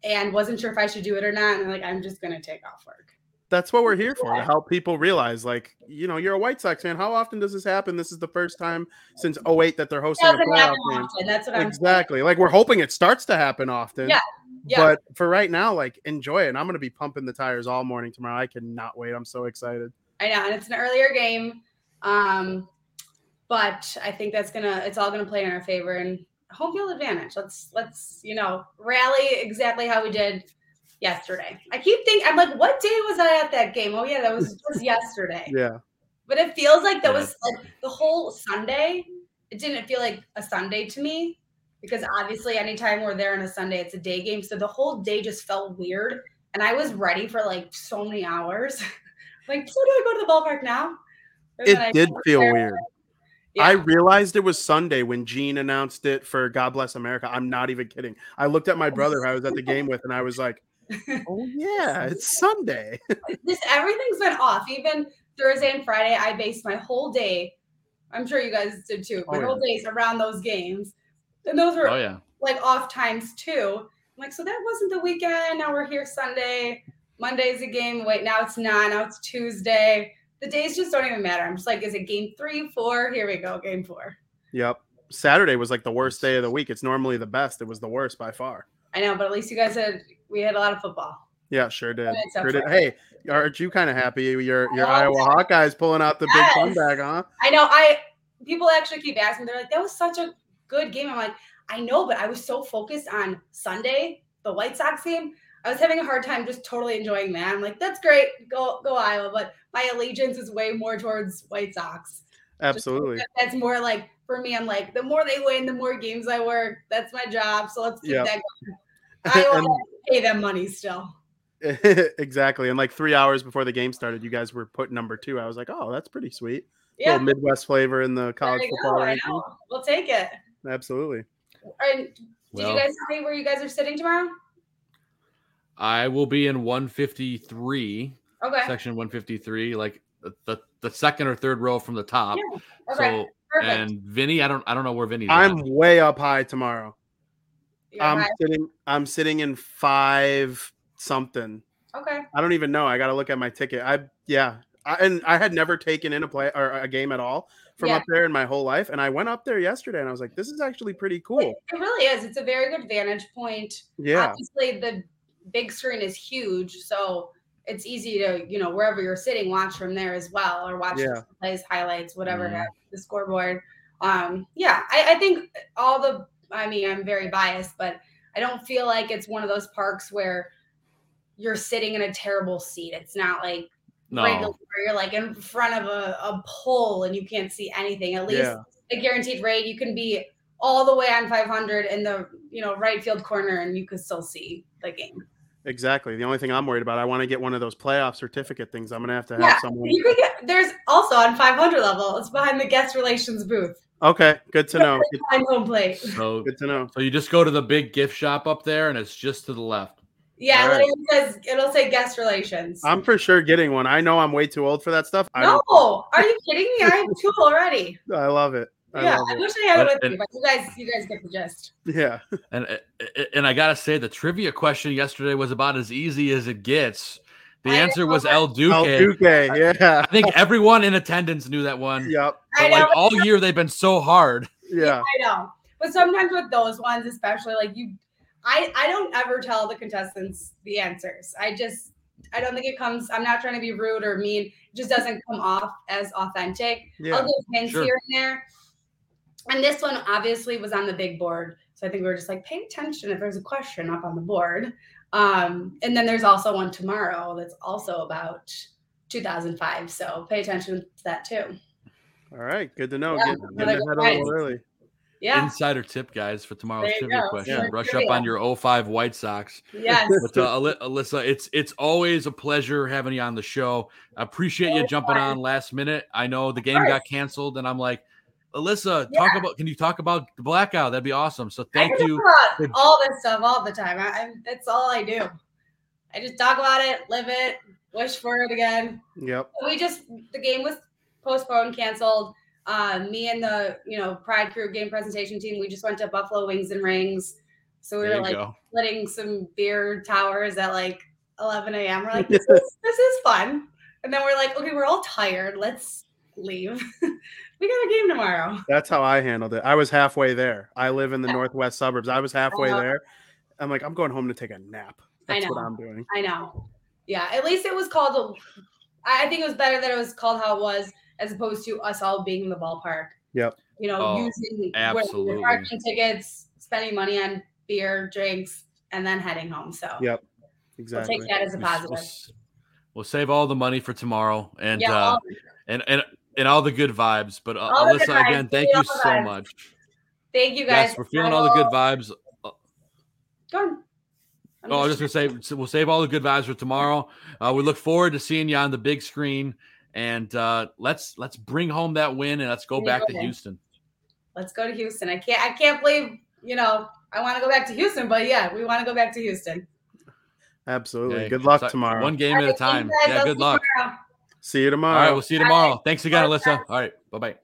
and wasn't sure if I should do it or not. And I'm like, I'm just going to take off work. That's what we're here for to help people realize, like, you know, you're a White Sox fan. How often does this happen? This is the first time since 08 that they're hosting a playoff game. often. That's what I'm Exactly. Like we're hoping it starts to happen often. Yeah, yeah. But for right now, like enjoy it. And I'm gonna be pumping the tires all morning tomorrow. I cannot wait. I'm so excited. I know, and it's an earlier game. Um, but I think that's gonna it's all gonna play in our favor and home field advantage. Let's let's you know rally exactly how we did yesterday. I keep thinking I'm like, what day was I at that game? Oh yeah, that was just yesterday. Yeah. But it feels like that Yeah. was like the whole Sunday. It didn't feel like a Sunday to me because obviously anytime we're there on a Sunday, it's a day game. So the whole day just felt weird. And I was ready for like so many hours. like, so do I go to the ballpark now? And It did feel there. weird. Yeah. I realized it was Sunday when Gene announced it for God Bless America. I'm not even kidding. I looked at my brother who I was at the game with, and I was like, Oh yeah, it's Sunday. this everything's been off. Even Thursday and Friday, I based my whole day. I'm sure you guys did too. Oh, my Oh, whole days around those games, and those were Oh yeah. like off times too. I'm like, so that wasn't the weekend. Now we're here Sunday. Monday's a game. Wait, now it's not. Now it's Tuesday. The days just don't even matter. I'm just like, is it game three, four? Here we go, game four. Yep. Saturday was like the worst day of the week. It's normally the best. It was the worst by far. I know, but at least you guys had we had a lot of football. Yeah, sure did. Sure did. Hey, aren't you kind of happy your your Oh, Iowa Hawkeyes pulling out the big Yes. comeback, huh? I know. I people actually keep asking. They're like, "That was such a good game." I'm like, I know, but I was so focused on Sunday, the White Sox game. I was having a hard time just totally enjoying that. I'm like, "That's great, go go Iowa," but my allegiance is way more towards White Sox. Absolutely. that- That's more like for me. I'm like, the more they win, the more games I work. That's my job. So let's keep Yep. that going. Iowa And- pay them money still. exactly. And like three hours before the game started, you guys were put number two. I was like, oh, that's pretty sweet. Yeah, Little Midwest flavor in the college football go. Ranking. We'll take it. Absolutely. And did Well- you guys say where you guys are sitting tomorrow? I will be in 153, Okay. section 153, like the, the, the second or third row from the top. Yeah, okay. So Perfect. and Vinny, I don't I don't know where Vinny's I'm at. way up high tomorrow. You're I'm high. sitting. I'm sitting in five something. Okay. I don't even know. I got to look at my ticket. I yeah. I, and I had never taken in a play or a game at all from Yeah. up there in my whole life. And I went up there yesterday, and I was like, "This is actually pretty cool." It, it really is. It's a very good vantage point. Yeah, Obviously, the big screen is huge, so it's easy to you know wherever you're sitting, watch from there as well, or watch Yeah. plays, highlights, whatever, have the scoreboard. Um, yeah, I, I think all the. I mean, I'm very biased, but I don't feel like it's one of those parks where you're sitting in a terrible seat. It's not like No. regular where you're like in front of a, a pole and you can't see anything. At least Yeah. the guaranteed rate, you can be all the way on 500 in the you know right field corner and you could still see the game. exactly. The only thing I'm worried about, I want to get one of those playoff certificate things. I'm gonna have to have Yeah, someone. you could get. There's also on 500 level. It's behind the guest relations booth, Okay, good to know. Good, home plate. So good to know. so you just go to the big gift shop up there and it's just to the left. Yeah, All it says it'll say guest relations. I'm for sure getting one. I know I'm way too old for that stuff. I, no, are you kidding me? I have two already. I love it. I yeah, love I it. wish I had it with And- me, but you guys, you guys get the gist. Yeah. And and I gotta say the trivia question yesterday was about as easy as it gets. The I answer was know. El Duque. El Duque. Yeah. I think everyone in attendance knew that one. Yep. I But like all year they've been so hard. Yeah. I know. But sometimes with those ones, especially like you, I I don't ever tell the contestants the answers. I just I don't think it comes. I'm not trying to be rude or mean. It just doesn't come off as authentic. Yeah. I'll give hints sure. here and there. And this one obviously was on the big board, so I think we were just like, pay attention if there's a question up on the board. Um, and then there's also one tomorrow that's also about 2005. So pay attention to that too. All right. Good to know. Yeah, Get, another getting ahead a little early. Yeah. Insider tip, guys, for tomorrow's trivia go. question. Yeah. Brush up on your 05 White Sox. Yes. But uh, Ali- Alyssa, it's it's always a pleasure having you on the show. I appreciate you jumping on last minute. I know the game got canceled, and I'm like, Alyssa, talk about. Can you talk about the blackout? That'd be awesome. So thank I you. talk about all this stuff all the time. I, I, that's all I do. I just talk about it, live it, wish for it again. Yep. We just the game was postponed, canceled. Uh, me and the you know Pride Crew game presentation team, we just went to Buffalo Wings and Rings. So we There were like go. splitting some beer towers at like 11 a.m. We're like, this is, this is fun. And then we're like, okay, we're all tired. Let's leave. we got a game tomorrow. That's how I handled it. I was halfway there. I live in the northwest suburbs. I was halfway Uh-huh. there. I'm like, I'm going home to take a nap. I That's what. I'm doing. I know. Yeah, at least it was called. a- I I think it was better that it was called how it was, as opposed to us all being in the ballpark. Yep. You know, Oh, using absolutely. where- parking tickets, spending money on beer, drinks, and then heading home. So Yep. Exactly. we'll take that as a We'll- we'll positive. We'll save all the money for tomorrow, and yeah, uh, and and and all the good vibes. But uh, All the Alyssa, again, thank Give you me all the so vibes. much. thank you guys. Yes, we're feeling all the good vibes. Go on. I'm Oh, just gonna say we'll save all the good vibes for tomorrow. Uh, we look forward to seeing you on the big screen, and uh, let's let's bring home that win and let's go Bring back it to home. Houston. Let's go to Houston. I can't. I can't believe. You know, I want to go back to Houston, but yeah, we want to go back to Houston. Absolutely. Okay, Good luck so- tomorrow. One game at a time. Yeah, I'll good luck. tomorrow. See you tomorrow. right, we'll see you tomorrow. Thanks again, Bye. Alyssa. All right, bye bye.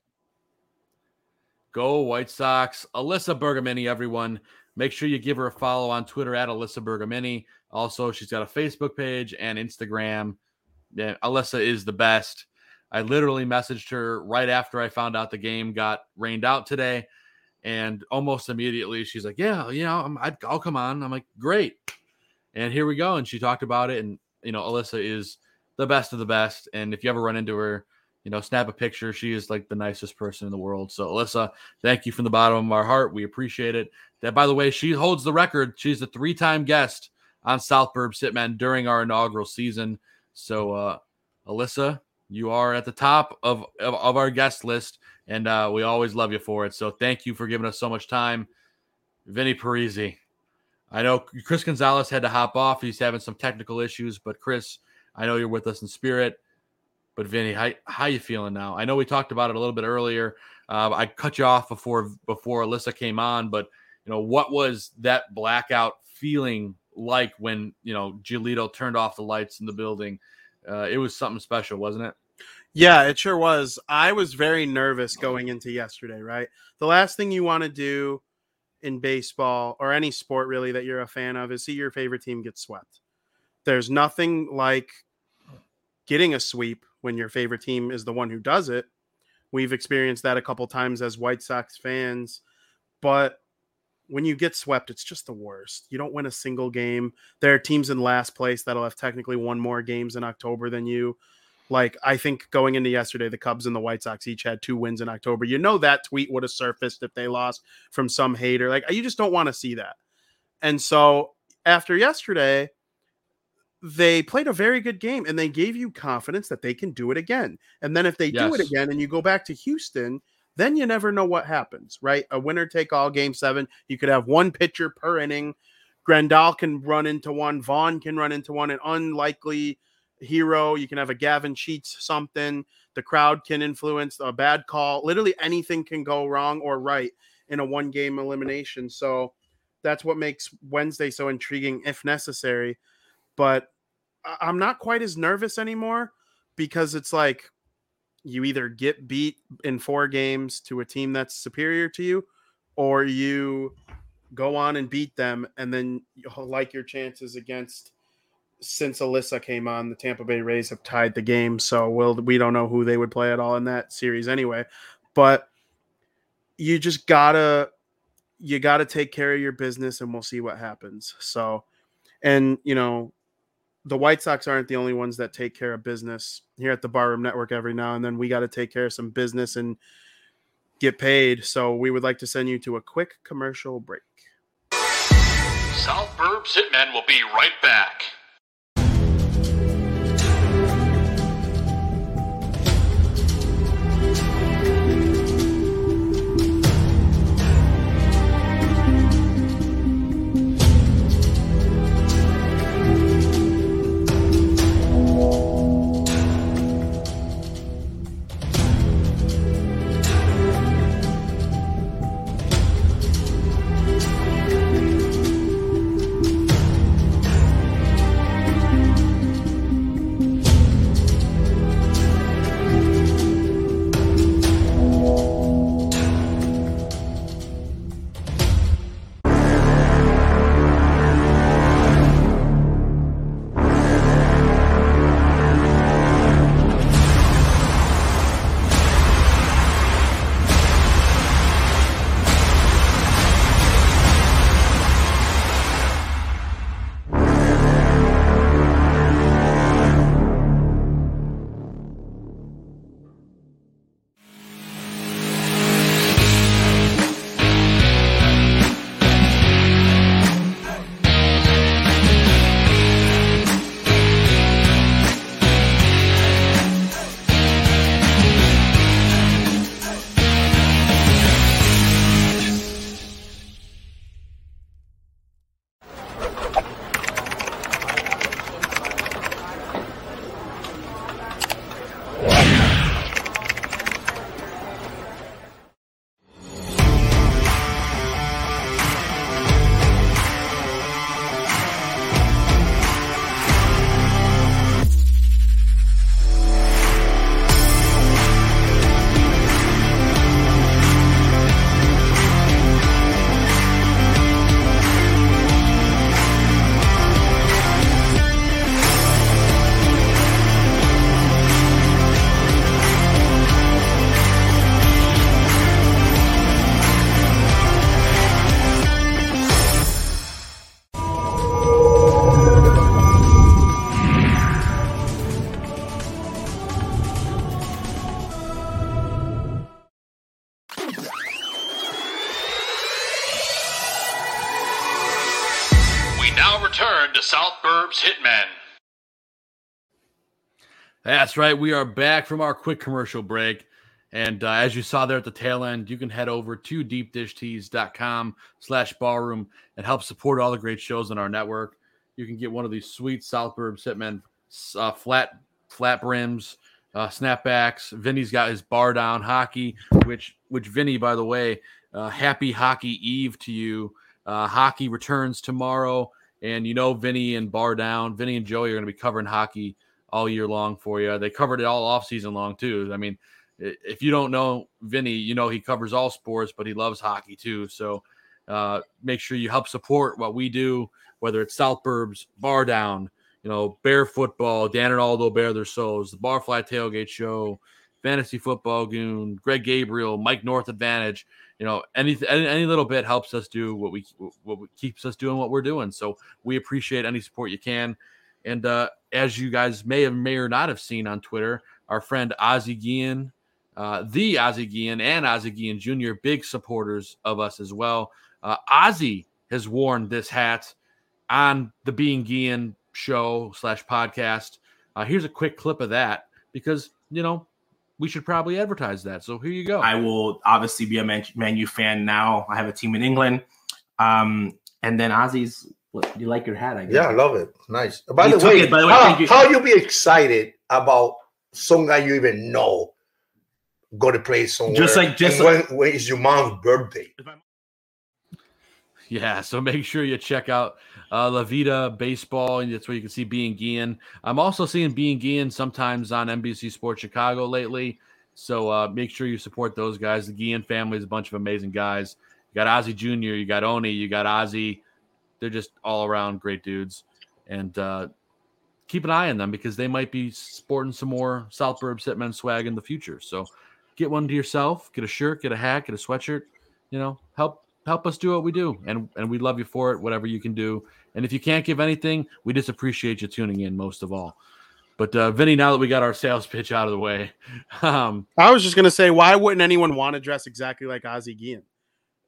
Go White Sox. Alyssa Bergamini, everyone. Make sure you give her a follow on Twitter at Alyssa Bergamini. Also, she's got a Facebook page and Instagram. Yeah, Alyssa is the best. I literally messaged her right after I found out the game got rained out today. And almost immediately, she's like, Yeah, you know, I'm, I'd, I'll come on. I'm like, Great. And here we go. And she talked about it. And, you know, Alyssa is the best of the best. And if you ever run into her, you know, snap a picture. She is like the nicest person in the world. So, Alyssa, thank you from the bottom of our heart. We appreciate it. That, by the way, she holds the record. She's a three time guest on South Burbs Hitmen during our inaugural season. So, uh, Alyssa, you are at the top of, of, of our guest list, and uh, we always love you for it. So, thank you for giving us so much time. Vinny Parisi. I know Chris Gonzalez had to hop off. He's having some technical issues, but Chris, I know you're with us in spirit. But Vinny, how how you feeling now? I know we talked about it a little bit earlier. Uh, I cut you off before before Alyssa came on, but you know what was that blackout feeling like when you know Giolito turned off the lights in the building? Uh, it was something special, wasn't it? Yeah, it sure was. I was very nervous going into yesterday, right? The last thing you want to do in baseball or any sport really that you're a fan of is see your favorite team get swept. There's nothing like getting a sweep when your favorite team is the one who does it. We've experienced that a couple times as White Sox fans, but when you get swept, it's just the worst. You don't win a single game. There are teams in last place that'll have technically won more games in October than you. Like I think going into yesterday, the Cubs and the White Sox each had two wins in October. You know that tweet would have surfaced if they lost from some hater. Like you just don't want to see that. And so after yesterday, they played a very good game and they gave you confidence that they can do it again. And then if they do it again and you go back to Houston, then you never know what happens, right? A winner take all game seven. You could have one pitcher per inning. Grandal can run into one. Vaughn can run into one. An unlikely hero. You can have a Gavin Sheets something. The crowd can influence a bad call. Literally anything can go wrong or right in a one game elimination. So that's what makes Wednesday so intriguing if necessary. But I'm not quite as nervous anymore because it's like you either get beat in four games to a team that's superior to you or you go on and beat them and then like your chances against since Alyssa came on, the Tampa Bay Rays have tied the game, so we'll we don't know who they would play at all in that series anyway. But you just gotta you gotta take care of your business, and we'll see what happens. So, and you know, the White Sox aren't the only ones that take care of business here at the Barroom Network every now and then. We got to take care of some business and get paid. So we would like to send you to a quick commercial break. South Burbs Hitmen will be right back. That's right. We are back from our quick commercial break. And uh, as you saw there at the tail end, you can head over to deepdishtees.com slash barroom and help support all the great shows on our network. You can get one of these sweet South Burbs Hitmen uh, flat flat brims, uh, snapbacks. Vinny's got his bar down hockey, which which Vinny, by the way, uh, happy hockey eve to you. Uh, hockey returns tomorrow, and you know Vinny and bar down. Vinny and Joey are going to be covering hockey all year long for you. They covered it all off season long too. I mean, if you don't know Vinny, you know he covers all sports, but he loves hockey too. So uh, make sure you help support what we do, whether it's South Burbs, Bar Down, you know, Bear Football, Dan and Aldo Bear Their Souls, the Barfly Tailgate Show, Fantasy Football Goon, Greg Gabriel, Mike North Advantage. You know, any, any any little bit helps us do what we what keeps us doing what we're doing. So we appreciate any support you can. And uh, as you guys may have may or not have seen on Twitter, our friend Ozzie Guillen, uh, the Ozzie Guillen and Ozzie Guillen Jr., big supporters of us as well. Uh, Ozzie has worn this hat on the Being Guillen show slash podcast. Uh, here's a quick clip of that because you know we should probably advertise that. So here you go. I will obviously be a Man, Man U fan now. I have a team in England, um, and then Ozzie's what, you like your hat? I guess. Yeah, I love it. Nice. By the, way, it, by the way, how, you. how you be excited about some guy you even know go to play somewhere? Just like just like, when, when is your mom's birthday? Yeah, so make sure you check out uh, La Vida Baseball, and that's where you can see Being Guillen. I'm also seeing Being Guillen sometimes on NBC Sports Chicago lately. So uh, make sure you support those guys. The Guillen family is a bunch of amazing guys. You got Ozzie Jr., you got Oney, you got Ozzie, they're just all around great dudes. And uh, keep an eye on them because they might be sporting some more South Burbs Hitmen swag in the future. So get one to yourself, get a shirt, get a hat, get a sweatshirt. You know, help help us do what we do, and and we love you for it. Whatever you can do, and if you can't give anything, we just appreciate you tuning in most of all. But uh, Vinny, now that we got our sales pitch out of the way, um, I was just gonna say, why wouldn't anyone want to dress exactly like Ozzie Guillen?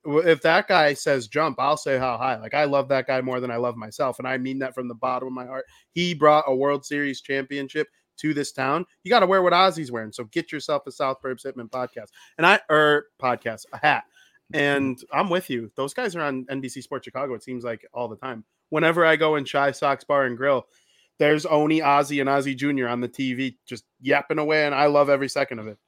If that guy says jump, I'll say how high. Like I love that guy more than I love myself, and I mean that from the bottom of my heart. He brought a World Series championship to this town. You got to wear what Ozzie's wearing. So get yourself a South Burbs Hitmen podcast, and I or er, podcast a hat. And I'm with you. Those guys are on NBC Sports Chicago. It seems like all the time. Whenever I go in Chi Sox Bar and Grill, there's Oney, Ozzie and Ozzy Jr. on the TV just yapping away, and I love every second of it.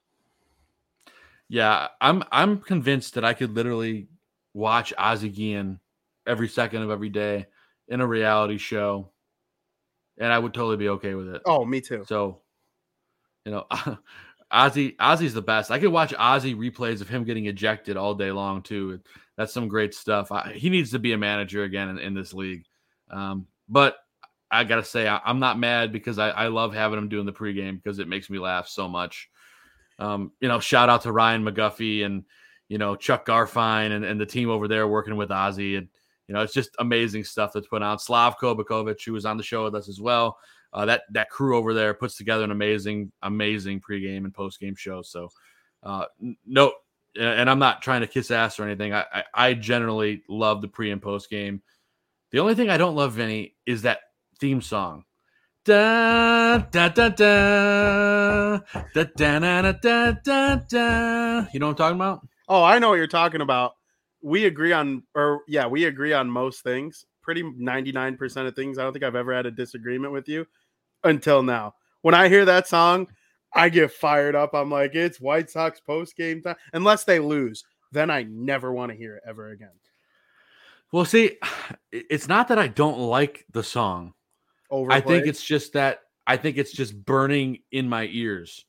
Yeah, I'm I'm convinced that I could literally watch Ozzie Guillen every second of every day in a reality show, and I would totally be okay with it. Oh, me too. So, you know, Ozzie Ozzie's the best. I could watch Ozzy replays of him getting ejected all day long too. That's some great stuff. I, he needs to be a manager again in, in this league. Um, but I gotta say, I, am not mad because I, I love having him doing the pregame because it makes me laugh so much. Um, you know, shout out to Ryan McGuffey and you know Chuck Garfien and, and the team over there working with Ozzie. And you know, it's just amazing stuff that's put on. Slavko Bakovic, who was on the show with us as well. Uh, that that crew over there puts together an amazing, amazing pregame and postgame show. So, uh, no, and I'm not trying to kiss ass or anything. I, I, I generally love the pre and post game. The only thing I don't love, Vinny, is that theme song. Da, da, da, da, da, da, da, da, da, da. You know what I'm talking about? Oh, I know what you're talking about. We agree on, or yeah, we agree on most things. Pretty 99% of things. I don't think I've ever had a disagreement with you until now. When I hear that song, I get fired up. I'm like, it's White Sox post game time. Unless they lose, then I never want to hear it ever again. Well, see, it's not that I don't like the song. Overplayed. I think it's just that I think it's just burning in my ears.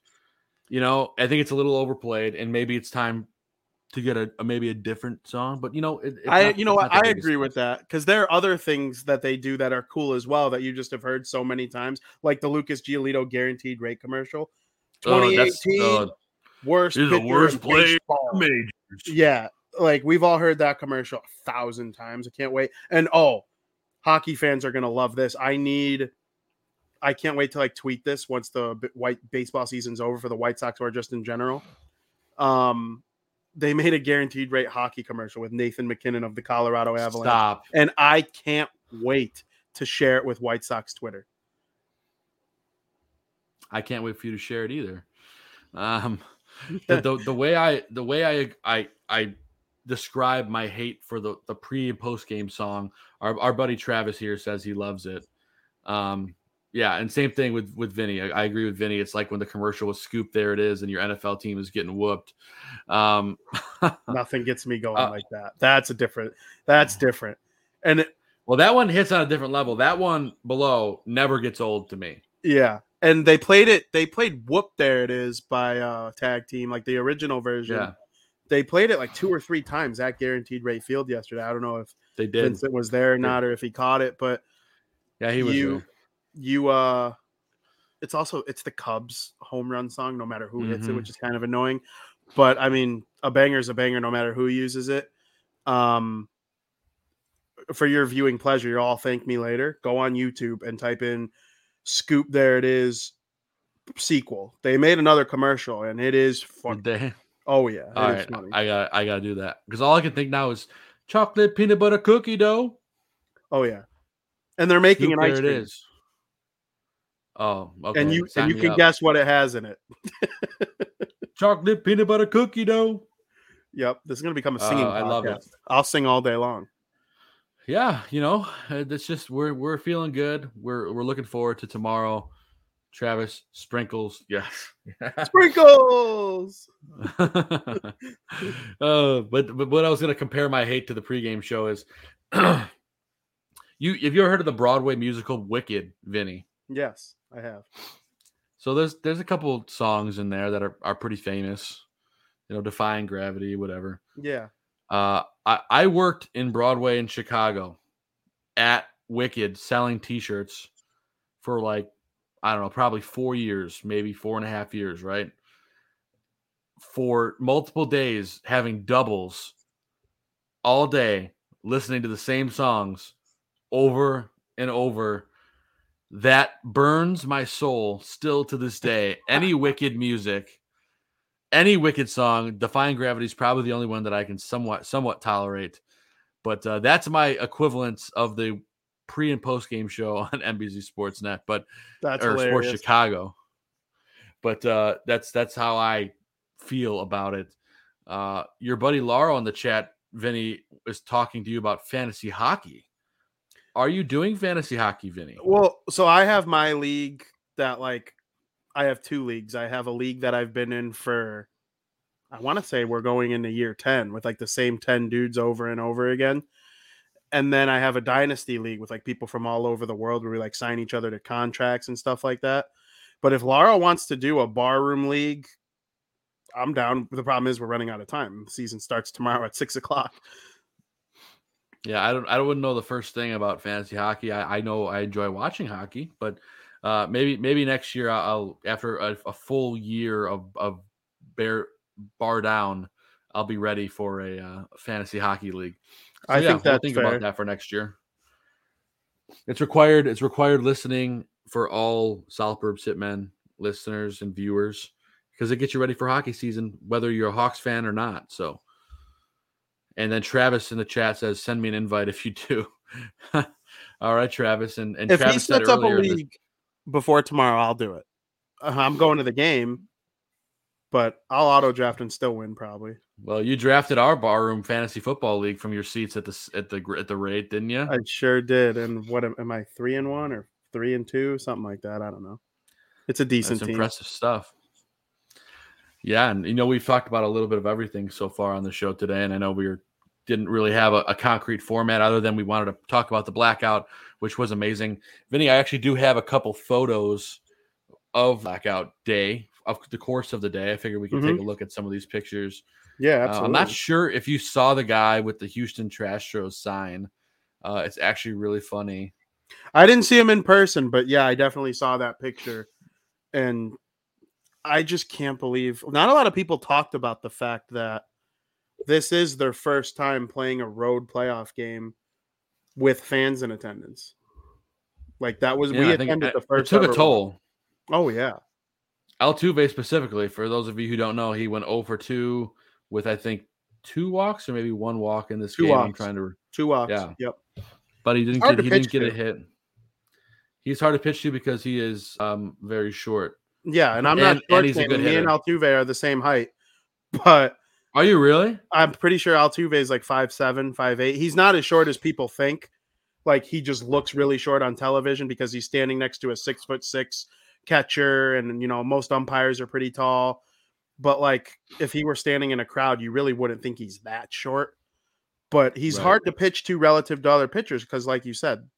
You know, I think it's a little overplayed, and maybe it's time to get a, a maybe a different song. But you know, it, I not, you know what I agree with that because there are other things that they do that are cool as well that you just have heard so many times, like the Lucas Giolito guaranteed rate commercial. 2018 oh, uh, worst the worst play majors. Yeah, like we've all heard that commercial a thousand times. I can't wait. And oh, hockey fans are going to love this. I need I can't wait to like tweet this once the white baseball season's over for the White Sox or just in general. Um they made a guaranteed rate hockey commercial with Nathan MacKinnon of the Colorado Avalanche. Stop. And I can't wait to share it with White Sox Twitter. I can't wait for you to share it either. Um, the, the, the way I the way I I I describe my hate for the the pre and post game song. Our our buddy Travis here says he loves it. Um, yeah, and same thing with with Vinny. I, I, agree with Vinny. It's like when the commercial was scoop, there it is, and your NFL team is getting whooped. Um, Nothing gets me going uh, like that. That's a different. That's different. And it, well, that one hits on a different level. That one below never gets old to me. Yeah, and they played it. They played "Whoop." There it is by uh tag team, like the original version. Yeah. They played it like two or three times at Guaranteed Rate Field yesterday. I don't know if they did. Vincent was there or not, or if he caught it, but yeah, he was. You, there you uh it's also it's the Cubs home run song, no matter who hits mm-hmm. it, which is kind of annoying. But I mean, a banger is a banger, no matter who uses it. Um, for your viewing pleasure, you'll all thank me later. Go on YouTube and type in "Scoop." There it is. Sequel. They made another commercial, and it is fun. Oh yeah. All right, I got I got to do that because all I can think now is chocolate peanut butter cookie dough. Oh yeah, and they're making Scoop, an ice cream. It is. Oh, okay. And you Sign and you can up. guess what it has in it. Chocolate peanut butter cookie dough. Yep, this is gonna become a singing. Uh, I love it. I'll sing all day long. Yeah, you know, uh, it's just we're we're feeling good. We're we're looking forward to tomorrow. Travis sprinkles, yes, sprinkles. uh, but but what I was going to compare my hate to the pregame show is, you have you ever heard of the Broadway musical Wicked, Vinny? Yes. I have. So there's there's a couple songs in there that are, are pretty famous, you know, defying gravity, whatever. Yeah. Uh, I, I worked in Broadway in Chicago at Wicked selling T-shirts for like I don't know, probably four years, maybe four and a half years, right? For multiple days, having doubles all day, listening to the same songs over and over that burns my soul still to this day. Any wicked music, any wicked song, Defying Gravity is probably the only one that I can somewhat somewhat tolerate. But uh, that's my equivalence of the pre and post game show on NBC Sportsnet, but that's or hilarious. Sports Chicago. But uh, that's that's how I feel about it. Uh, your buddy Laura in the chat, Vinny, is talking to you about fantasy hockey. Are you doing fantasy hockey, Vinny? Well, so I have my league that like I have two leagues. I have a league that I've been in for I want to say we're going into year 10 with like the same 10 dudes over and over again. And then I have a dynasty league with like people from all over the world where we like sign each other to contracts and stuff like that. But if Laura wants to do a barroom league, I'm down. The problem is we're running out of time. The season starts tomorrow at six o'clock. Yeah, I don't. I wouldn't know the first thing about fantasy hockey. I, I know I enjoy watching hockey, but uh, maybe maybe next year I'll after a, a, full year of of bear bar down, I'll be ready for a uh, fantasy hockey league. So, I yeah, think that's we'll think fair. about that for next year. It's required. It's required listening for all South Burbs Hitmen listeners and viewers because it gets you ready for hockey season, whether you're a Hawks fan or not. So and then Travis in the chat says, "Send me an invite if you do." All right, Travis. And, and if Travis he sets up a league before tomorrow, I'll do it. Uh, I'm going to the game, but I'll auto draft and still win probably. Well, you drafted our barroom fantasy football league from your seats at the at the at the rate, didn't you? I sure did. And what am, am I three and one or three and two, something like that? I don't know. It's a decent That's team. Impressive stuff. Yeah, and you know we've talked about a little bit of everything so far on the show today, and I know we were didn't really have a, a, concrete format other than we wanted to talk about the blackout, which was amazing. Vinny, I actually do have a couple photos of blackout day of the course of the day. I figured we could mm-hmm. take a look at some of these pictures. Yeah, absolutely. Uh, I'm not sure if you saw the guy with the Houston Trashtros sign. Uh, it's actually really funny. I didn't see him in person, but yeah, I definitely saw that picture. And I just can't believe not a lot of people talked about the fact that this is their first time playing a road playoff game with fans in attendance. Like that was yeah, we attended the first. It took a toll. Oh yeah. Altuve specifically, for those of you who don't know, he went over 2 with I think two walks or maybe one walk in this two game. Walks. I'm trying to two walks. Yeah. Yep. But he didn't get he didn't get a hit. He's hard to pitch to because he is um, very short. Yeah, and I'm not And- and he's a good Me and. Altuve are the same height, but Are you really? I'm pretty sure Altuve is like five seven, five eight. He's not as short as people think. Like he just looks really short on television because he's standing next to a six foot six catcher, and you know most umpires are pretty tall. But like if he were standing in a crowd, you really wouldn't think he's that short. But he's Right. hard to pitch to relative to other pitchers because, like you said,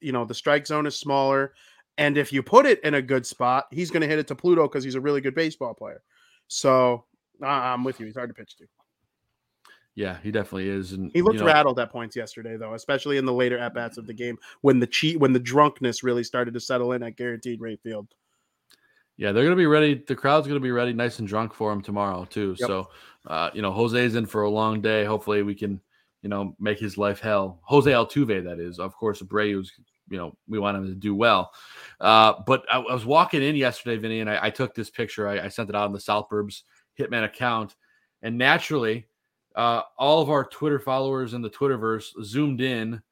you know the strike zone is smaller, and if you put it in a good spot, he's going to hit it to Pluto because he's a really good baseball player. So I'm with you. He's hard to pitch to. Yeah, he definitely is. And He looked you know, rattled at points yesterday, though, especially in the later at bats of the game when the cheat when the drunkenness really started to settle in at guaranteed rate field. Yeah, they're gonna be ready. The crowd's gonna be ready, nice and drunk for him tomorrow too. Yep. So, uh, you know, Jose's in for a long day. Hopefully, we can, you know, make his life hell. Jose Altuve, that is. Of course, Abreu's. You know, we want him to do well. Uh, but I, I was walking in yesterday, Vinny, and I, I took this picture. I, I sent it out on the South Burbs Hitmen account, and naturally, uh, all of our Twitter followers in the Twitterverse zoomed in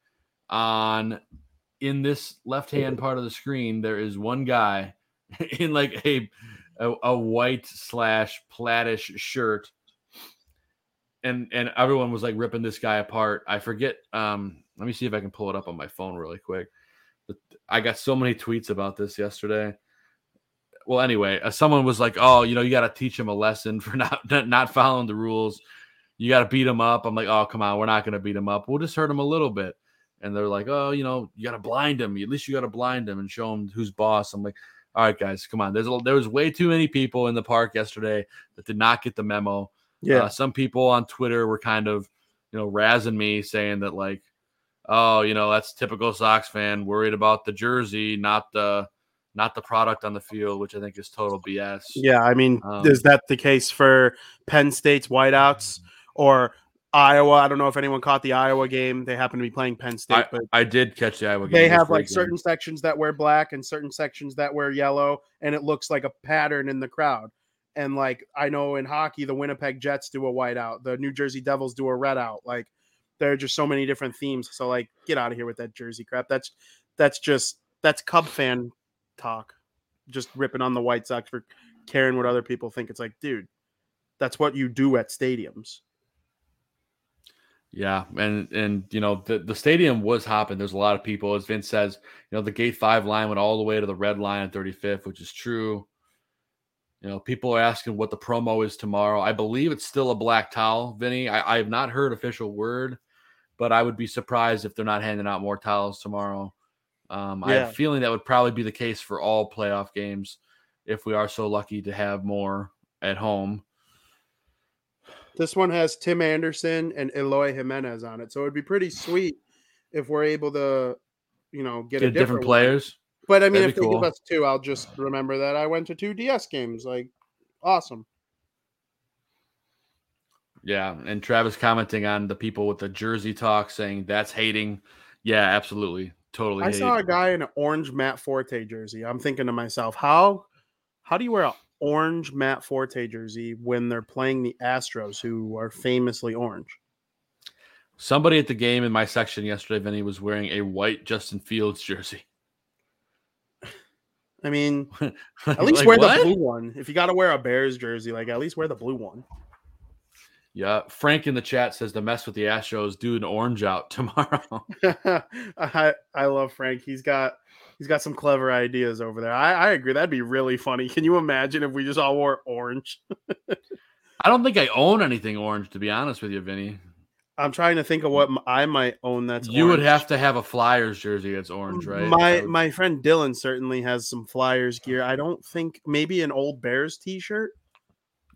on in this left hand part of the screen. There is one guy in like a a, a white slash plaidish shirt, and and everyone was like ripping this guy apart. I forget. Um, let me see if I can pull it up on my phone really quick. I got so many tweets about this yesterday. Well, anyway, uh, someone was like, "Oh, you know, you got to teach him a lesson for not not following the rules. You got to beat him up." I'm like, "Oh, come on, we're not going to beat him up. We'll just hurt him a little bit." And they're like, "Oh, you know, you got to blind him. At least you got to blind him and show him who's boss." I'm like, "All right, guys, come on. There's a, there was way too many people in the park yesterday that did not get the memo. Yeah. Uh, some people on Twitter were kind of, you know, razzing me, saying that like, oh, you know, that's typical Sox fan, worried about the jersey, not the not the product on the field, which I think is total BS. Yeah, I mean, Um, is that the case for Penn State's whiteouts or Iowa? I don't know if anyone caught the Iowa game. They happen to be playing Penn State, I, but I did catch the Iowa game. they have like weekend. certain sections that wear black and certain sections that wear yellow, and it looks like a pattern in the crowd. And like I know in hockey, the Winnipeg Jets do a whiteout, the New Jersey Devils do a red out. Like there are just so many different themes. So like, get out of here with that jersey crap. That's that's just that's Cub fan talk. Just ripping on the White Sox for caring what other people think. It's like, dude, that's what you do at stadiums. Yeah, and and you know the the stadium was hopping. There's a lot of people, as Vince says. You know the gate five line went all the way to the red line at 35th, which is true. You know, people are asking what the promo is tomorrow. I believe it's still a black towel, Vinny. I, I have not heard official word, but I would be surprised if they're not handing out more towels tomorrow. Um, I have a feeling that would probably be the case for all playoff games if we are so lucky to have more at home. This one has Tim Anderson and Eloy Jimenez on it, so it'd be pretty sweet if we're able to, you know, get, Get a different different, players. But I mean, That'd if they cool. give us two, I'll just remember that I went to two DS games. Like, awesome. Yeah, and Travis commenting on the people with the jersey talk, saying that's hating. Yeah, absolutely, totally. I saw a guy in an orange Matt Forte jersey. I'm thinking to myself, how how do you wear an orange Matt Forte jersey when they're playing the Astros, who are famously orange? Somebody at the game in my section yesterday, Vinny was wearing a white Justin Fields jersey. I mean, Like- at least like, wear what? the blue one. If you got to wear a Bears jersey, like at least wear the blue one. Yeah, Frank in the chat says to mess with the Astros, do an orange out tomorrow. I I love Frank. He's got he's got some clever ideas over there. I, I agree. That'd be really funny. Can you imagine if we just all wore orange? I don't think I own anything orange, to be honest with you, Vinny. I'm trying to think of what I might own. That's you would have to have a Flyers jersey that's orange, right? My would- my friend Dylan certainly has some Flyers gear. I don't think maybe an old Bears T-shirt.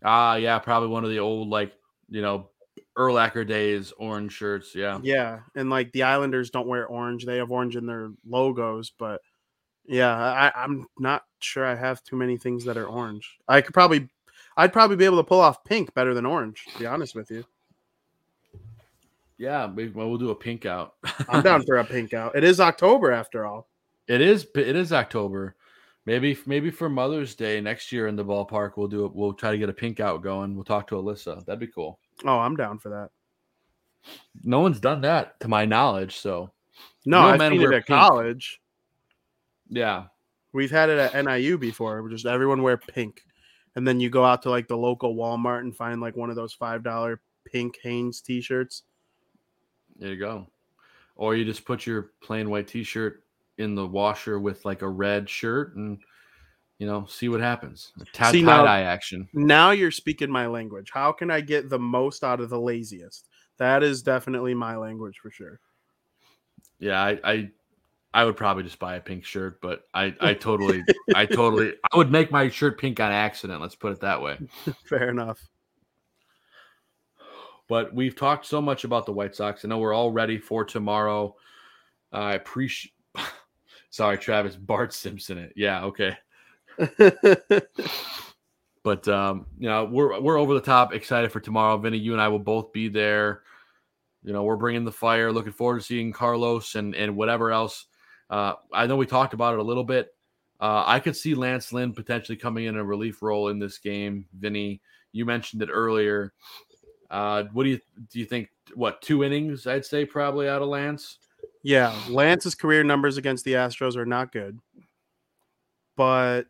Ah, yeah, probably one of the old like you know Urlacher days orange shirts. Yeah, Yeah, and like the Islanders don't wear orange; they have orange in their logos. But yeah, I, I'm not sure I have too many things that are orange. I could probably, I'd probably be able to pull off pink better than orange. To be honest with you, yeah. We, well, we'll do a pink out. I'm down for a pink out. It is October after all. It is. It is October. Maybe maybe for Mother's Day next year in the ballpark, we'll do it. We'll try to get a pink out going. We'll talk to Alyssa. That'd be cool. Oh, I'm down for that. No one's done that to my knowledge. So No, I've seen it at pink. college. Yeah. We've had it at NIU before. Just everyone wear pink. And then you go out to like the local Walmart and find like one of those five dollar pink Hanes t-shirts. There you go. Or you just put your plain white t-shirt in the washer with like a red shirt and you know, see what happens. Tie dye action. Now you're speaking my language. How can I get the most out of the laziest? That is definitely my language for sure. Yeah, I, I I would probably just buy a pink shirt, but I, I totally, I totally, I would make my shirt pink on accident. Let's put it that way. Fair enough. But we've talked so much about the White Sox. I know we're all ready for tomorrow. Uh, I appreciate. Sorry, Travis. Bart Simpson. It. Yeah. Okay. but um, you know, we're we're over the top excited for tomorrow. Vinny, you and I will both be there. You know, we're bringing the fire. Looking forward to seeing Carlos and and whatever else uh, I know we talked about it a little bit. Uh, I could see Lance Lynn potentially coming in a relief role in this game. Vinny, you mentioned it earlier. Uh, what do you do? You think what two innings? I'd say probably out of Lance. Yeah, Lance's career numbers against the Astros are not good, but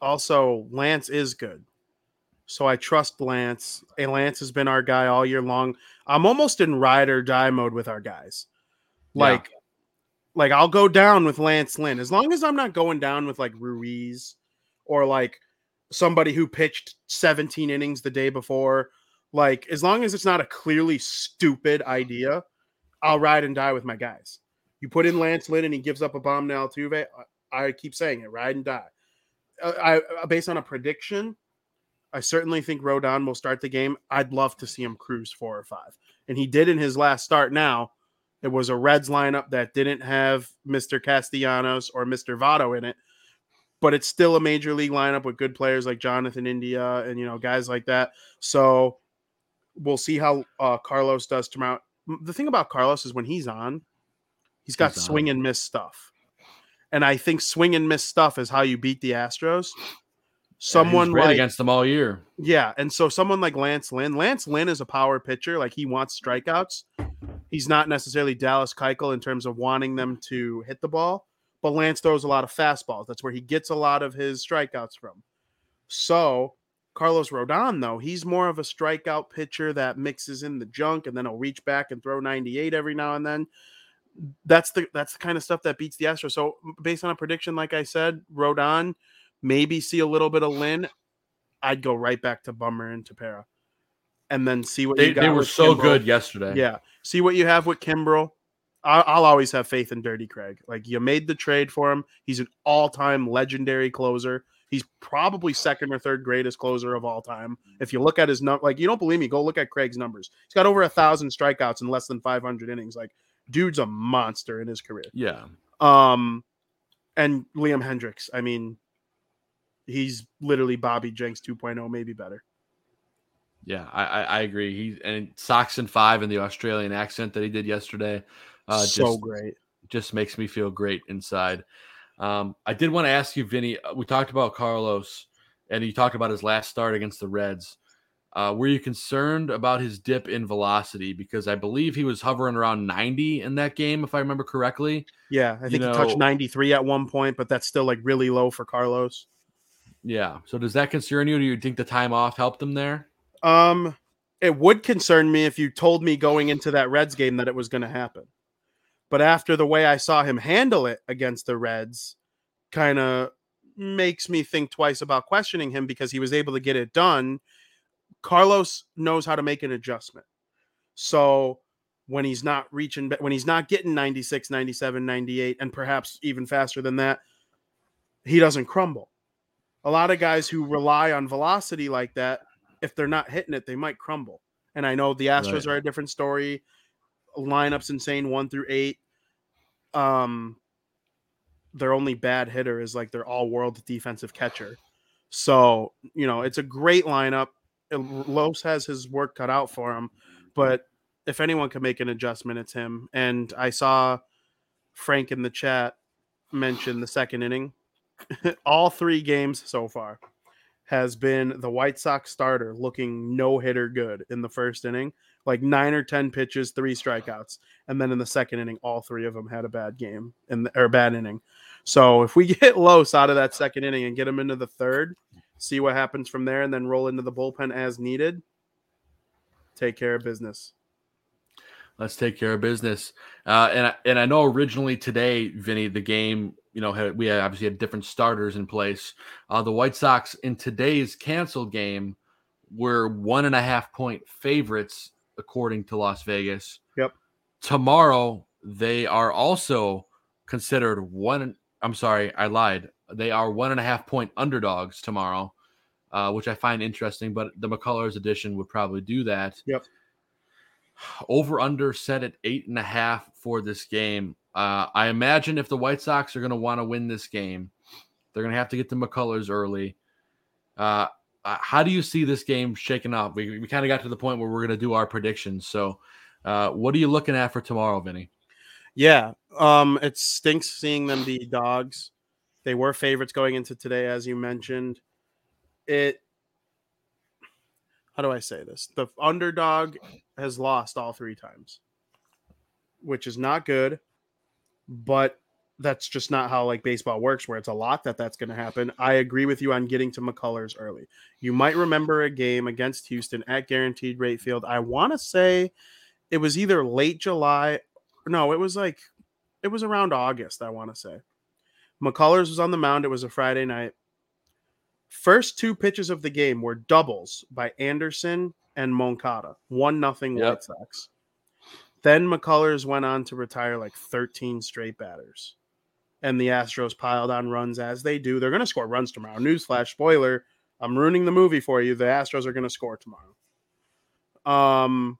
also Lance is good. So I trust Lance. And Lance has been our guy all year long. I'm almost in ride or die mode with our guys. Like like I'll go down with Lance Lynn as long as I'm not going down with like Ruiz or like somebody who pitched 17 innings the day before. Like as long as it's not a clearly stupid idea, I'll ride and die with my guys. You put in Lance Lynn and he gives up a bomb to Altuve. I, I keep saying it, ride and die. Uh, I, uh, based on a prediction, I certainly think Rodon will start the game. I'd love to see him cruise four or five, and he did in his last start. Now it was a Reds lineup that didn't have Mr. Castellanos or Mr. Votto in it, but it's still a major league lineup with good players like Jonathan India and you know guys like that. So we'll see how uh, Carlos does tomorrow. The thing about Carlos is when he's on, he's got he's swing and miss stuff, and I think swing and miss stuff is how you beat the Astros. Someone like against them all year, yeah, and so someone like Lance Lynn. Lance Lynn is a power pitcher, like he wants strikeouts he's not necessarily Dallas Keuchel in terms of wanting them to hit the ball, but Lance throws a lot of fastballs. That's where he gets a lot of his strikeouts from. So Carlos Rodon, though, he's more of a strikeout pitcher that mixes in the junk and then he'll reach back and throw 98 every now and then. That's the that's the kind of stuff that beats the Astros. So based on a prediction, like I said, Rodon, maybe see a little bit of Lynn. I'd go right back to Bummer and Tepera and then see what they, they were so Kimbrel. good yesterday. Yeah, see what you have with Kimbrel. I'll, I'll always have faith in Dirty Craig. Like you made the trade for him. He's an all-time legendary closer. He's probably second or third greatest closer of all time. If you look at his number, like you don't believe me, go look at Craig's numbers. He's got over a thousand strikeouts in less than 500 innings. Like, dude's a monster in his career. Yeah. Um, and Liam Hendriks. I mean, he's literally Bobby Jenks 2.0, maybe better. Yeah, I, I, I agree. He and socks and five in the Australian accent that he did yesterday. Uh, so just, great. Just makes me feel great inside. Um, I did want to ask you, Vinny. Uh, we talked about Carlos, and you talked about his last start against the Reds. Uh, were you concerned about his dip in velocity? Because I believe he was hovering around 90 in that game, if I remember correctly. Yeah, I think you he touched 93 at one point, but that's still like really low for Carlos. Yeah. So does that concern you? Do you think the time off helped him there? Um, it would concern me if you told me going into that Reds game that it was going to happen. But after the way I saw him handle it against the Reds, kind of makes me think twice about questioning him because he was able to get it done. Carlos knows how to make an adjustment. So when he's not reaching, when he's not getting 96, 97, 98, and perhaps even faster than that, he doesn't crumble. A lot of guys who rely on velocity like that if they're not hitting it, they might crumble. And I know the Astros right. are a different story. Lineups insane one through eight. Um, their only bad hitter is like their all world defensive catcher. So, you know, it's a great lineup. Los has his work cut out for him, but if anyone can make an adjustment, it's him. And I saw Frank in the chat mention the second inning. all three games so far has been the White Sox starter looking no hitter good in the first inning, like nine or 10 pitches, three strikeouts. And then in the second inning, all three of them had a bad game the, or bad inning. So if we get Los out of that second inning and get him into the third, see what happens from there, and then roll into the bullpen as needed, take care of business. Let's take care of business. Uh, and and I know originally today, Vinny, the game, you know, had, we obviously had different starters in place. Uh, the White Sox in today's canceled game were one and a half point favorites according to Las Vegas. Yep. Tomorrow they are also considered one. I'm sorry, I lied. They are one and a half point underdogs tomorrow, uh, which I find interesting. But the McCullers edition would probably do that. Yep. Over under set at eight and a half for this game. Uh, I imagine if the White Sox are going to want to win this game, they're going to have to get the McCullers early. Uh, uh, how do you see this game shaking up? We, we kind of got to the point where we're going to do our predictions. So, uh, what are you looking at for tomorrow, Vinny? Yeah, um, it stinks seeing them be dogs. They were favorites going into today, as you mentioned. It. How do I say this? The underdog has lost all three times, which is not good. But that's just not how like baseball works where it's a lot that that's going to happen. I agree with you on getting to mccullers early. You might remember a game against houston at guaranteed rate field. I want to say it was either late july no it was like it was around august i want to say. Mccullers was on the mound. It was a friday night first two pitches of the game were doubles by anderson and moncada one nothing yep. white sox then McCullers went on to retire like 13 straight batters and the Astros piled on runs as they do. They're going to score runs tomorrow. Newsflash, spoiler: I'm ruining the movie for you. The Astros are going to score tomorrow. Um,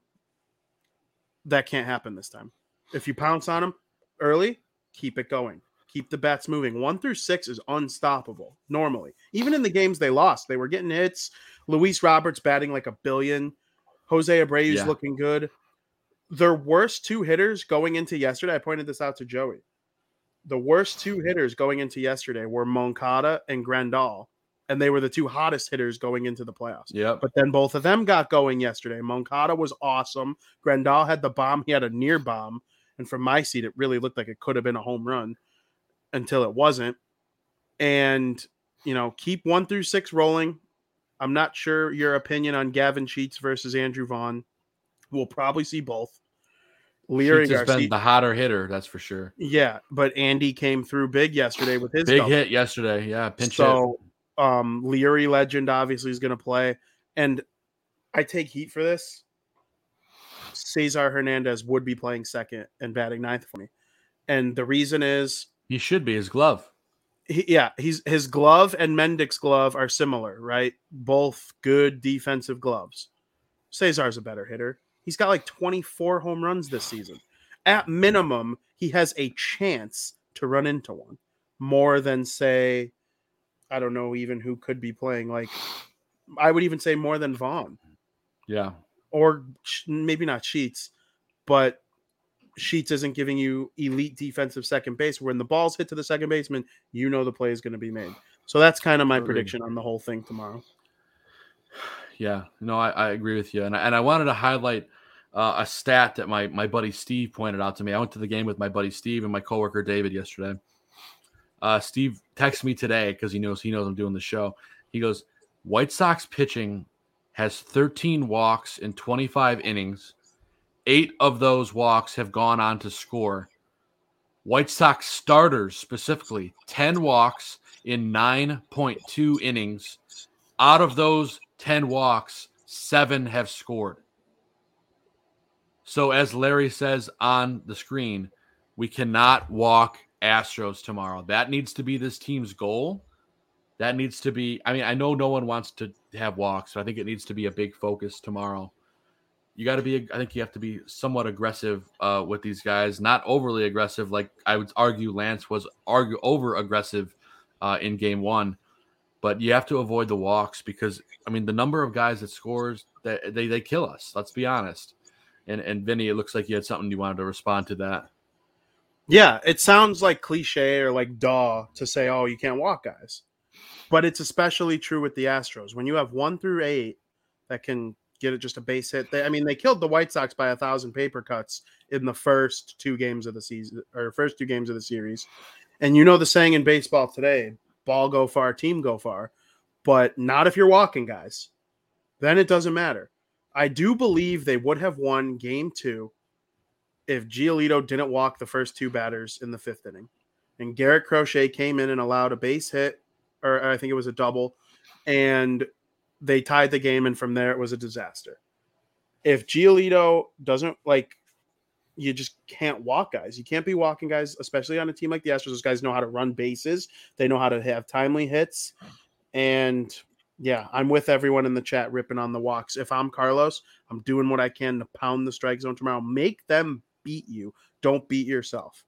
that can't happen this time. If you pounce on them early, keep it going. Keep the bats moving. One through six is unstoppable normally. Even in the games they lost, they were getting hits. Luis Robert's batting like a billion. Jose Abreu's yeah. looking good. Their worst two hitters going into yesterday, I pointed this out to Joey the worst two hitters going into yesterday were Moncada and Grandal, and they were the two hottest hitters going into the playoffs. Yeah. But then both of them got going yesterday. Moncada was awesome. Grandal had the bomb. He had a near bomb, and from my seat, it really looked like it could have been a home run until it wasn't. And you know, keep one through six rolling. I'm not sure your opinion on Gavin Sheets versus Andrew Vaughn. We'll probably see both. Leury has been the hotter hitter, that's for sure. Yeah, but Andy came through big yesterday with his big double. hit yesterday. Yeah, pinch so, hit. um, Leury legend obviously is going to play, and I take heat for this. Cesar Hernandez would be playing second and batting ninth for me, and the reason is he should be his glove. He, yeah, he's his glove and Mendick's glove are similar, right? Both good defensive gloves. Cesar's a better hitter. He's got like 24 home runs this season. At minimum, he has a chance to run into one more than say, I don't know even who could be playing. Like, I would even say more than Vaughn. Yeah. Or maybe not Sheets, but Sheets isn't giving you elite defensive second base. When the balls hit to the second baseman, you know the play is going to be made. So that's kind of my prediction on the whole thing tomorrow. Yeah, no, I, I agree with you, and I, and I wanted to highlight uh, a stat that my my buddy Steve pointed out to me. I went to the game with my buddy Steve and my coworker David yesterday. Uh, Steve texted me today because he knows he knows I'm doing the show. He goes, White Sox pitching has 13 walks in 25 innings. Eight of those walks have gone on to score. White Sox starters specifically 10 walks in 9.2 innings. Out of those 10 walks, seven have scored. So, as Larry says on the screen, we cannot walk Astros tomorrow. That needs to be this team's goal. That needs to be, I mean, I know no one wants to have walks, but I think it needs to be a big focus tomorrow. You got to be, I think you have to be somewhat aggressive uh, with these guys, not overly aggressive. Like I would argue Lance was argue over aggressive uh, in game one, but you have to avoid the walks because, I mean, the number of guys that scores, that they, they kill us. Let's be honest. And and Vinny, it looks like you had something you wanted to respond to that. Yeah, it sounds like cliche or like duh to say, oh, you can't walk guys. But it's especially true with the Astros. When you have one through eight that can get it just a base hit. They, I mean, they killed the White Sox by a thousand paper cuts in the first two games of the season or first two games of the series. And you know the saying in baseball today ball go far, team go far, but not if you're walking, guys. Then it doesn't matter. I do believe they would have won game two if Giolito didn't walk the first two batters in the fifth inning. And Garrett Crochet came in and allowed a base hit, or I think it was a double, and they tied the game. And from there, it was a disaster. If Giolito doesn't like you just can't walk guys. You can't be walking guys, especially on a team like the Astros. Those guys know how to run bases. They know how to have timely hits. And yeah, I'm with everyone in the chat ripping on the walks. If I'm Carlos, I'm doing what I can to pound the strike zone tomorrow. Make them beat you. Don't beat yourself.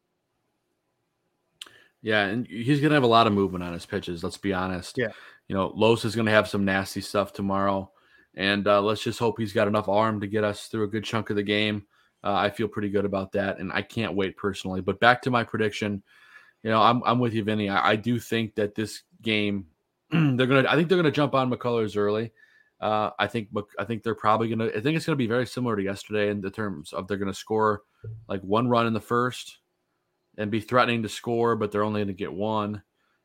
Yeah, and he's gonna have a lot of movement on his pitches. Let's be honest. Yeah, you know, Los is gonna have some nasty stuff tomorrow, and uh, let's just hope he's got enough arm to get us through a good chunk of the game. Uh, I feel pretty good about that, and I can't wait personally. But back to my prediction, you know, I'm I'm with you, Vinny. I, I do think that this game, they're gonna. I think they're gonna jump on McCullers early. Uh, I think I think they're probably gonna. I think it's gonna be very similar to yesterday in the terms of they're gonna score like one run in the first and be threatening to score, but they're only gonna get one,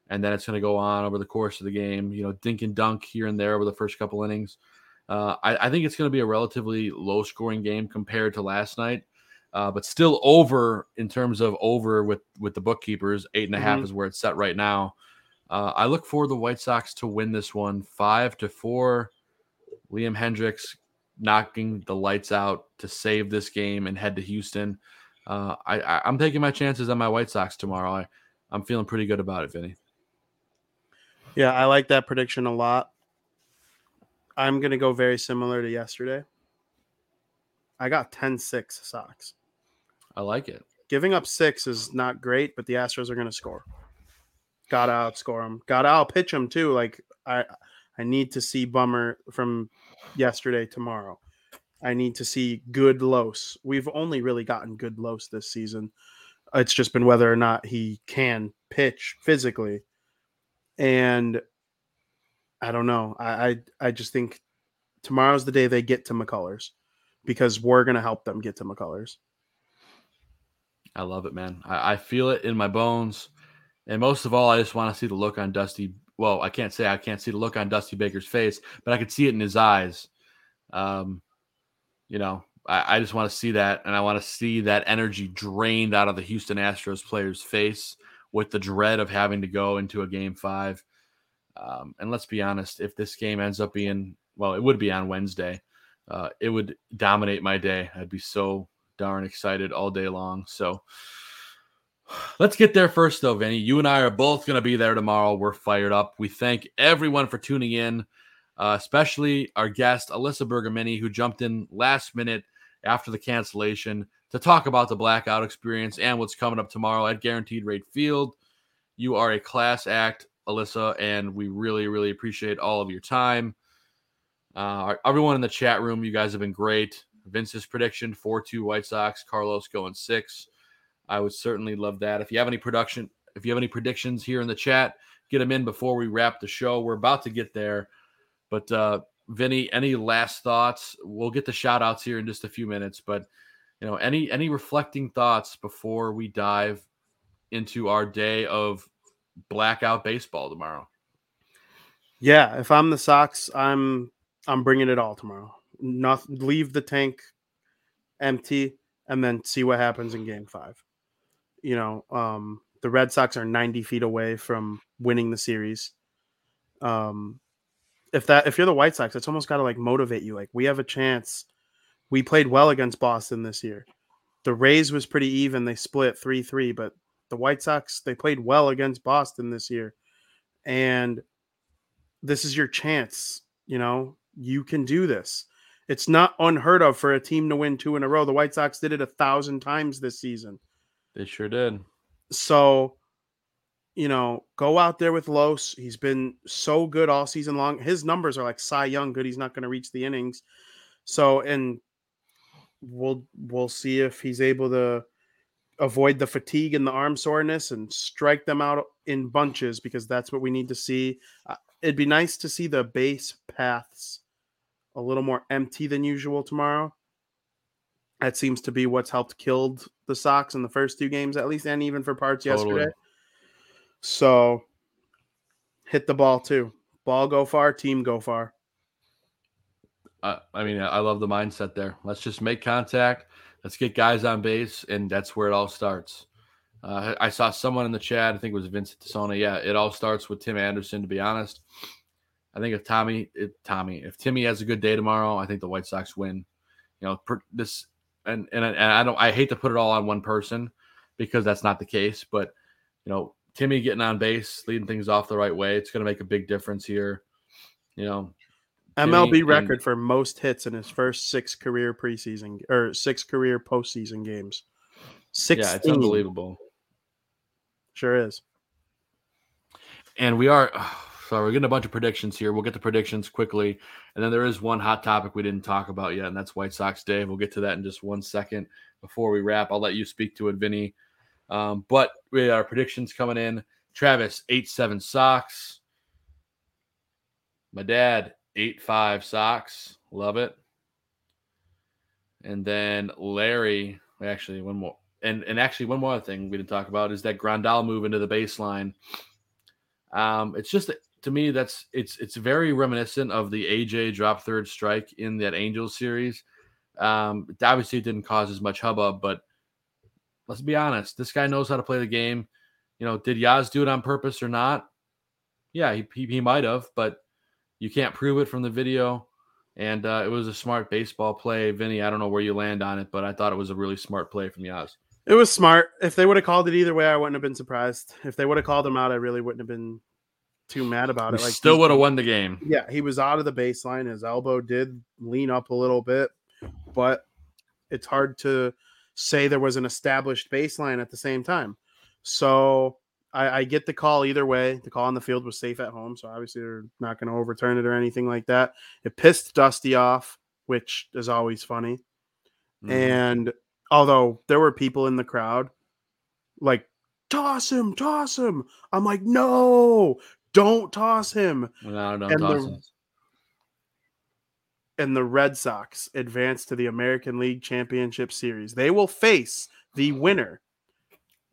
and then it's gonna go on over the course of the game. You know, dink and dunk here and there over the first couple innings. Uh, I, I, think it's going to be a relatively low scoring game compared to last night, uh, but still over in terms of over with with the bookkeepers. Eight and a half mm-hmm. is where it's set right now. Uh, I look for the White Sox to win this one five to four. Liam Hendriks knocking the lights out to save this game and head to Houston. Uh, I, I, am taking my chances on my White Sox tomorrow. I, I'm feeling pretty good about it, Vinny. Yeah, I like that prediction a lot. I'm going to go very similar to yesterday. I got 10 6 Sox. I like it. Giving up six is not great, but the Astros are going to score. Got to outscore them. Got to outpitch them too. Like I, I need to see Bummer from yesterday tomorrow. I need to see good Los. We've only really gotten good Los this season. It's just been whether or not he can pitch physically. And I don't know. I, I, I just think tomorrow's the day they get to McCullers because we're gonna help them get to McCullers. I love it, man. I, I feel it in my bones. And most of all, I just want to see the look on Dusty. Well, I can't say I can't see the look on Dusty Baker's face, but I could see it in his eyes. Um, you know, I, I just want to see that, and I want to see that energy drained out of the Houston Astros player's face with the dread of having to go into a game five. Um, and let's be honest, if this game ends up being, well, it would be on Wednesday, uh, it would dominate my day. I'd be so darn excited all day long. So let's get there first, though, Vinny. You and I are both going to be there tomorrow. We're fired up. We thank everyone for tuning in, uh, especially our guest, Alyssa Bergamini, who jumped in last minute after the cancellation to talk about the blackout experience and what's coming up tomorrow at Guaranteed Rate Field. You are a class act. Alyssa, and we really, really appreciate all of your time. Uh, everyone in the chat room, you guys have been great. Vince's prediction 4 2 White Sox, Carlos going six. I would certainly love that. If you have any production, if you have any predictions here in the chat, get them in before we wrap the show. We're about to get there. But uh Vinny, any last thoughts? We'll get the shout outs here in just a few minutes, but you know, any any reflecting thoughts before we dive into our day of blackout baseball tomorrow. Yeah, if I'm the Sox, I'm I'm bringing it all tomorrow. Not leave the tank empty and then see what happens in game 5. You know, um the Red Sox are 90 feet away from winning the series. Um if that if you're the White Sox, it's almost got to like motivate you like we have a chance. We played well against Boston this year. The Rays was pretty even. They split 3-3, but the White Sox, they played well against Boston this year. And this is your chance. You know, you can do this. It's not unheard of for a team to win two in a row. The White Sox did it a thousand times this season. They sure did. So, you know, go out there with Los. He's been so good all season long. His numbers are like Cy Young good. He's not going to reach the innings. So, and we'll we'll see if he's able to avoid the fatigue and the arm soreness and strike them out in bunches because that's what we need to see. Uh, it'd be nice to see the base paths a little more empty than usual tomorrow. That seems to be what's helped killed the Sox in the first two games, at least, and even for parts totally. yesterday. So hit the ball too. Ball go far, team go far. Uh, I mean, I love the mindset there. Let's just make contact. Let's get guys on base, and that's where it all starts. Uh, I saw someone in the chat. I think it was Vincent Tassona. Yeah, it all starts with Tim Anderson. To be honest, I think if Tommy, if Tommy, if Timmy has a good day tomorrow, I think the White Sox win. You know, per, this and and and I don't. I hate to put it all on one person because that's not the case. But you know, Timmy getting on base, leading things off the right way, it's going to make a big difference here. You know, MLB record for most hits in his first six career preseason or six career postseason games. Six. Yeah, it's unbelievable. Sure is. And we are. So we're getting a bunch of predictions here. We'll get the predictions quickly, and then there is one hot topic we didn't talk about yet, and that's White Sox Day. We'll get to that in just one second before we wrap. I'll let you speak to it, Vinny. Um, but we our predictions coming in. Travis eight seven Sox. My dad eight five Sox. Love it. And then Larry, actually one more, and and actually one more thing we didn't talk about is that Grandal move into the baseline. Um, it's just to me that's it's it's very reminiscent of the AJ drop third strike in that Angels series. Um, obviously, it didn't cause as much hubbub, but let's be honest, this guy knows how to play the game. You know, did Yaz do it on purpose or not? Yeah, he he, he might have, but you can't prove it from the video. And uh, it was a smart baseball play, Vinny. I don't know where you land on it, but I thought it was a really smart play from Yaz. It was smart. If they would have called it either way, I wouldn't have been surprised. If they would have called him out, I really wouldn't have been too mad about it. Like still would have won the game. Yeah, he was out of the baseline. His elbow did lean up a little bit, but it's hard to say there was an established baseline at the same time. So I, I, get the call either way. The call on the field was safe at home, so obviously they're not going to overturn it or anything like that. It pissed Dusty off, which is always funny. Mm-hmm. And although there were people in the crowd, like toss him, toss him. I'm like, no, don't toss him. No, don't and toss the, him. And the Red Sox advance to the American League Championship Series. They will face the winner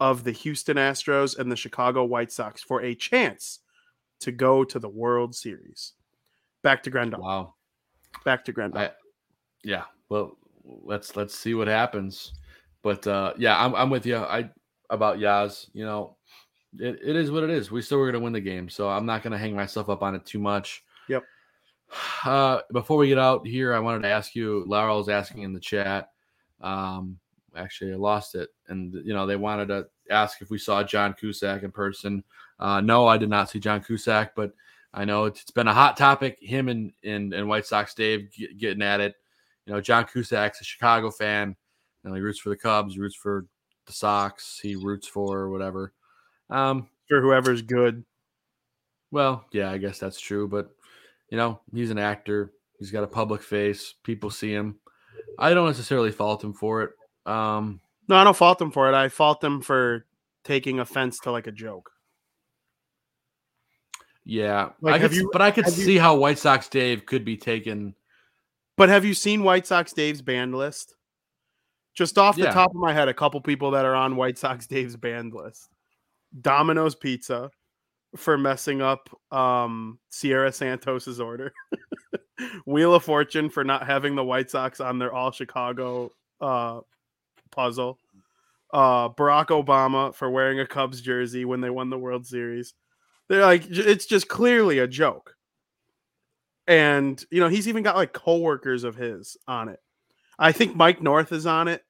of the Houston Astros and the Chicago White Sox for a chance to go to the World Series. Back to Grandal. Wow. Back to Grandal. I, yeah. Well, let's let's see what happens. But uh yeah, I'm I'm with you. I about Yaz, you know, it, it is what it is. We still were gonna win the game, so I'm not gonna hang myself up on it too much. Yep. Uh before we get out here, I wanted to ask you, Laura was asking in the chat. Um, actually I lost it. And you know, they wanted to ask if we saw John Cusack in person. Uh, no, I did not see John Cusack, but I know it's, it's been a hot topic. Him and and, and White Sox Dave get, getting at it. You know, John Cusack's a Chicago fan. You know, he roots for the Cubs, roots for the Sox, he roots for whatever. Um, for whoever's good. Well, yeah, I guess that's true, but you know, he's an actor. He's got a public face. People see him. I don't necessarily fault him for it. Um, no, I don't fault them for it. I fault them for taking offense to like a joke. Yeah, like, I could, you, but I could see you, how White Sox Dave could be taken. But have you seen White Sox Dave's band list? Just off the yeah. top of my head, a couple people that are on White Sox Dave's band list: Domino's Pizza for messing up um, Sierra Santos's order, Wheel of Fortune for not having the White Sox on their All Chicago uh, puzzle. Uh, Barack Obama for wearing a Cubs jersey when they won the World Series. They're like, it's just clearly a joke. And, you know, he's even got like coworkers of his on it. I think Mike North is on it,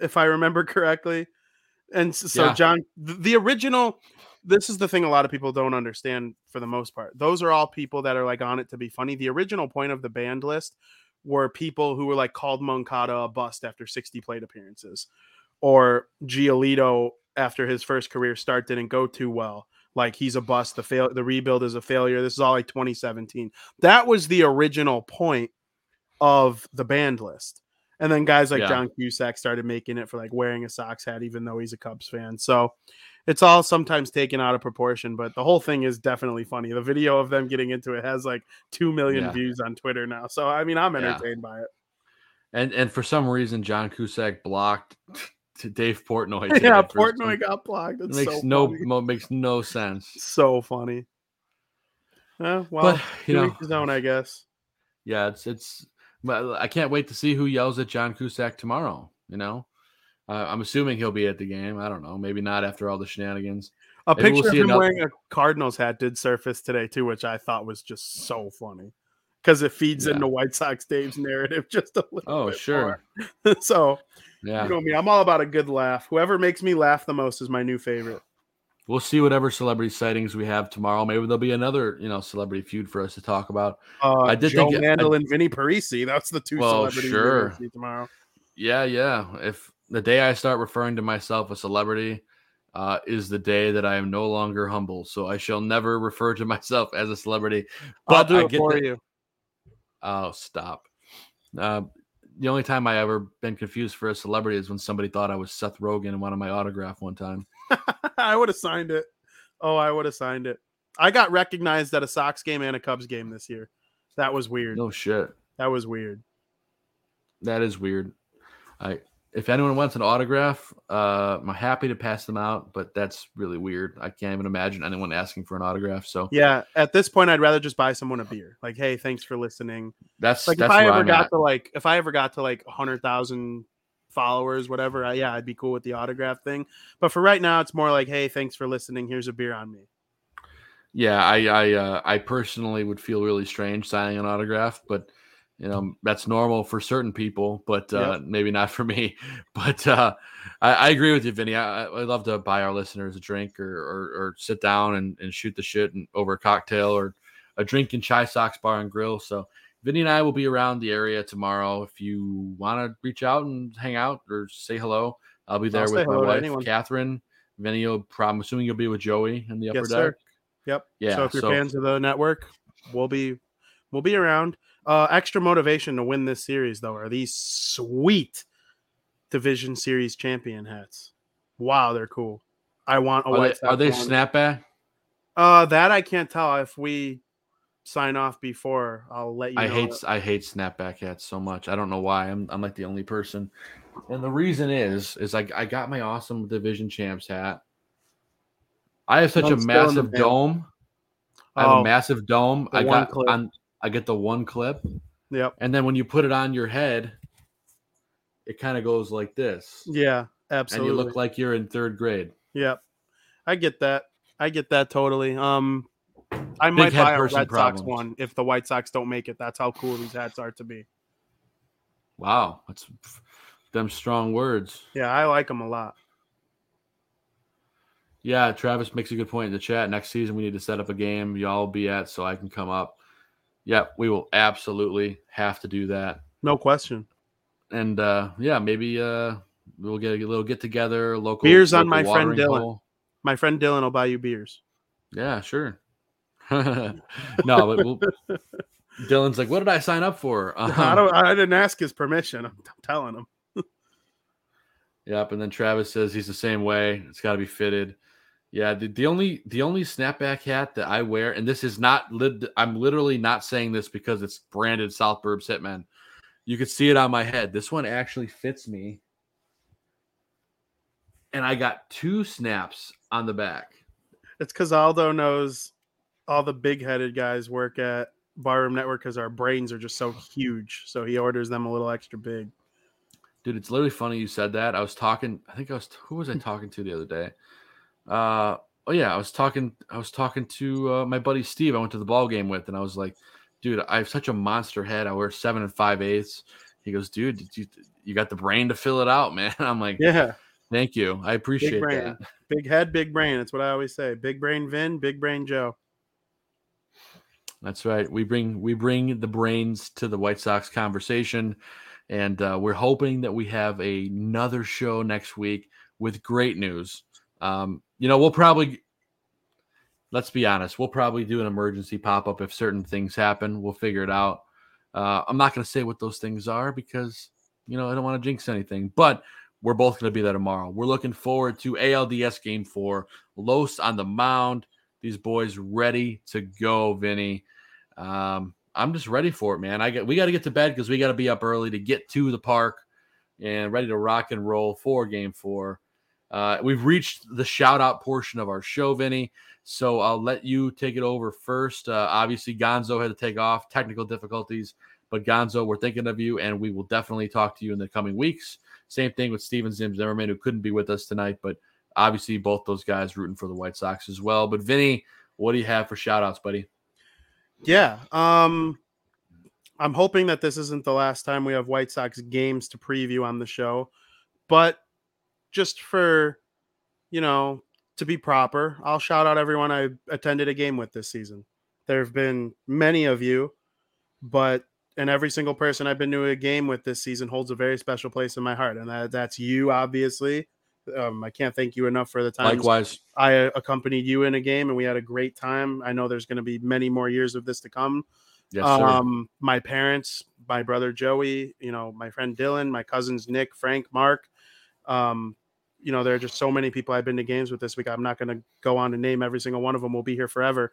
if I remember correctly. And so, yeah. John, the original, this is the thing a lot of people don't understand for the most part. Those are all people that are like on it to be funny. The original point of the band list were people who were like called Moncada a bust after 60 plate appearances, or Giolito after his first career start didn't go too well. Like he's a bust. The fail, the rebuild is a failure. This is all like 2017. That was the original point of the band list. And then guys like yeah. John Cusack started making it for like wearing a Sox hat, even though he's a Cubs fan. So it's all sometimes taken out of proportion, but the whole thing is definitely funny. The video of them getting into it has like two million yeah. views on Twitter now. So I mean, I'm entertained yeah. by it. And and for some reason, John Cusack blocked to Dave Portnoy. Yeah, Portnoy got blocked. It makes so no mo- makes no sense. So funny. Uh, well, but, you know, his own, I guess. Yeah, it's it's. I can't wait to see who yells at John Cusack tomorrow. You know, uh, I'm assuming he'll be at the game. I don't know. Maybe not after all the shenanigans. A Maybe picture we'll of him another... wearing a Cardinals hat did surface today too, which I thought was just so funny because it feeds yeah. into White Sox Dave's narrative just a little. Bit. Oh, sure. so, yeah, you know me. I'm all about a good laugh. Whoever makes me laugh the most is my new favorite. We'll see whatever celebrity sightings we have tomorrow. Maybe there'll be another, you know, celebrity feud for us to talk about. Uh, I did Joe think Mandel I, and Vinny Parisi. That's the two well, celebrities sure. tomorrow. Yeah, yeah. If the day I start referring to myself a celebrity, uh, is the day that I am no longer humble. So I shall never refer to myself as a celebrity. But I'll do it for the, you. Oh, stop. Uh, the only time I ever been confused for a celebrity is when somebody thought I was Seth Rogen and wanted my autograph one time. I would have signed it. Oh, I would have signed it. I got recognized at a Sox game and a Cubs game this year. That was weird. No shit. That was weird. That is weird. I if anyone wants an autograph, uh, I'm happy to pass them out, but that's really weird. I can't even imagine anyone asking for an autograph. So yeah, at this point, I'd rather just buy someone a beer. Like, hey, thanks for listening. That's like that's if I ever I'm got at. to like if I ever got to like hundred thousand followers, whatever. I, yeah, I'd be cool with the autograph thing. But for right now, it's more like, hey, thanks for listening. Here's a beer on me. Yeah, I I uh, I personally would feel really strange signing an autograph, but you know that's normal for certain people but uh, yep. maybe not for me. But uh, I, I, agree with you vinny. I, would love to buy our listeners a drink or, or, or sit down and, and, shoot the shit and, over a cocktail or a drink in Chi Sox bar and grill. So vinny and i will be around the area tomorrow. If you want to reach out and hang out or say hello i'll be there I'll with my wife catherine vinny will, i'm assuming you'll be with joey in the upper yes, deck? Sir. yep. Yeah so if you're so, fans of the network we'll be we'll be around uh, extra motivation to win this series, though, are these sweet division series champion hats. Wow, they're cool. I want a are white. They, are they snapback? Uh, that I can't tell. If we sign off before, I'll let you. I hate I hate snapback hats so much. I don't know why. I'm I'm like the only person, and the reason is is like I got my awesome division champs hat. I have such a massive dome. I have oh, a massive dome. I got on I get the one clip. Yep. And then when you put it on your head, it kind of goes like this. Yeah, absolutely. And you look like you're in third grade. Yep. I get that. I get that totally. Um I Big might buy a Red problems. Sox one if the White Sox don't make it. That's how cool these hats are to be. Wow, that's them strong words. Yeah, I like them a lot. Yeah, Travis makes a good point in the chat. Next season, we need to set up a game y'all be at so I can come up. Yeah, we will absolutely have to do that. No question. And uh yeah, maybe uh we'll get a little get together, local beers local on my friend Dylan. Hole. My friend Dylan will buy you beers. Yeah, sure. no, but we'll, Dylan's like, what did I sign up for? Um, I don't. I didn't ask his permission. I'm, I'm telling him. yep. And then Travis says he's the same way. It's got to be fitted. Yeah, the, the only the only snapback hat that I wear, and this is not I'm literally not saying this because it's branded South Burbs Hitmen. You could see it on my head. This one actually fits me. And I got two snaps on the back. It's because Aldo knows all the big headed guys work at Barroom Network because our brains are just so huge. So he orders them a little extra big. Dude, it's literally funny you said that. I was talking, I think I was who was I talking to the other day? Uh oh yeah i was talking i was talking to uh, my buddy steve i went to the ball game with and i was like dude i have such a monster head i wear seven and five eighths. He goes dude you, you got the brain to fill it out man. I'm like yeah. Thank you i appreciate big that. Big head big brain that's what i always say. Big brain vin big brain joe. That's right. We bring we bring the brains to the white sox conversation and uh, we're hoping that we have a, another show next week with great news. Um, you know, we'll probably let's be honest, we'll probably do an emergency pop up if certain things happen. We'll figure it out. Uh, I'm not going to say what those things are because you know I don't want to jinx anything, but we're both going to be there tomorrow. We're looking forward to ALDS Game Four. Los on the mound. These boys ready to go, Vinny. Um, I'm just ready for it, man. I get we got to get to bed because we got to be up early to get to the park and ready to rock and roll for game four. Uh, we've reached the shout out portion of our show, Vinny. So I'll let you take it over first. Uh, obviously, Gonzo had to take off, technical difficulties, but Gonzo, we're thinking of you, and we will definitely talk to you in the coming weeks. Same thing with Steven Zim Zimmerman, who couldn't be with us tonight, but obviously both those guys rooting for the White Sox as well. But Vinny, what do you have for shout outs, buddy? Yeah. Um, I'm hoping that this isn't the last time we have White Sox games to preview on the show, but just for, you know, to be proper, I'll shout out everyone I attended a game with this season. There have been many of you, but and every single person I've been to a game with this season holds a very special place in my heart, and that, that's you, obviously. Um, I can't thank you enough for the time. Likewise, I accompanied you in a game, and we had a great time. I know there's going to be many more years of this to come. Yes, um, my parents, my brother Joey, you know, my friend Dylan, my cousins Nick, Frank, Mark. Um, you know, there are just so many people I've been to games with this week. I'm not going to go on and name every single one of them. We'll be here forever,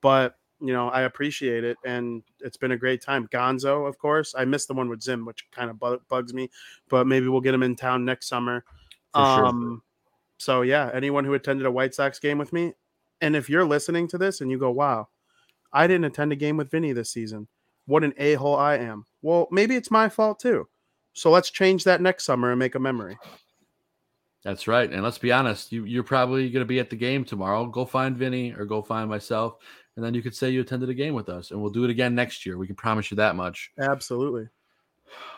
but you know, I appreciate it, and it's been a great time. Gonzo, of course, I missed the one with Zim, which kind of bugs me, but maybe we'll get him in town next summer. For sure. um, so yeah, anyone who attended a White Sox game with me, and if you're listening to this and you go, "Wow, I didn't attend a game with Vinny this season. What an a hole I am." Well, maybe it's my fault too. So let's change that next summer and make a memory. That's right. And let's be honest, you, you're probably going to be at the game tomorrow. Go find Vinny or go find myself. And then you could say you attended a game with us. And we'll do it again next year. We can promise you that much. Absolutely.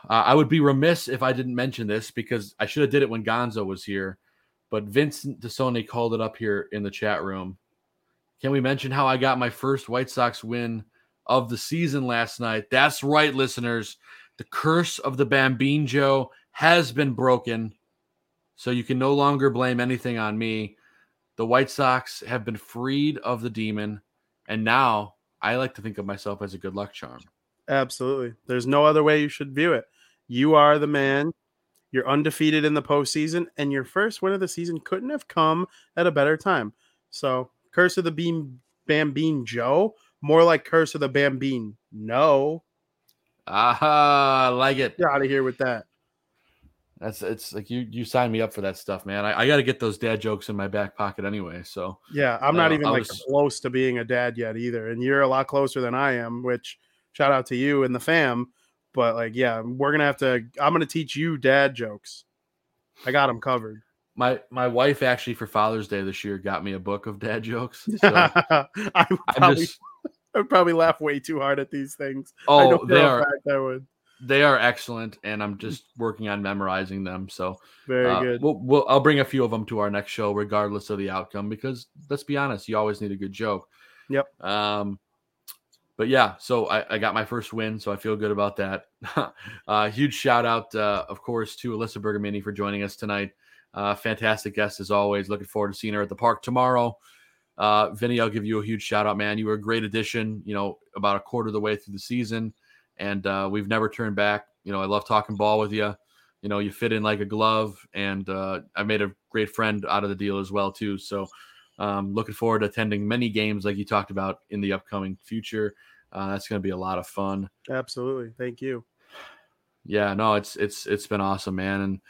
Uh, I would be remiss if I didn't mention this because I should have did it when Gonzo was here. But Vincent DeSoni called it up here in the chat room. Can we mention how I got my first White Sox win of the season last night? That's right, listeners. The curse of the Bambino has been broken. So you can no longer blame anything on me. The White Sox have been freed of the demon, and now I like to think of myself as a good luck charm. Absolutely. There's no other way you should view it. You are the man. You're undefeated in the postseason, and your first win of the season couldn't have come at a better time. So, Curse of the Beam Bambine Joe, more like Curse of the Bambine. No. Aha, I like it. Get out of here with that. That's it's like you you signed me up for that stuff, man. I, I got to get those dad jokes in my back pocket anyway. So yeah, I'm not uh, even I like was- close to being a dad yet either, and you're a lot closer than I am. Which shout out to you and the fam. But like, yeah, we're gonna have to. I'm gonna teach you dad jokes. I got them covered. my my wife actually for Father's Day this year got me a book of dad jokes. So I would probably, just I would probably laugh way too hard at these things. I Oh, know they are- I would. They are excellent, and I'm just working on memorizing them. So Very uh, good. We'll, we'll I'll bring a few of them to our next show, regardless of the outcome, because let's be honest, you always need a good joke. Yep. Um, but yeah, so I, I got my first win, so I feel good about that. uh, huge shout out, uh, of course, to Alyssa Bergamini for joining us tonight. Uh, fantastic guest as always. Looking forward to seeing her at the park tomorrow. Uh, Vinny, I'll give you a huge shout out, man. You were a great addition. You know, about a quarter of the way through the season, and uh, we've never turned back. You know, I love talking ball with you. You know, you fit in like a glove, and uh, I made a great friend out of the deal as well too. So, um, looking forward to attending many games like you talked about in the upcoming future. Uh, that's going to be a lot of fun. Absolutely. Thank you. Yeah, no, it's it's it's been awesome, man. And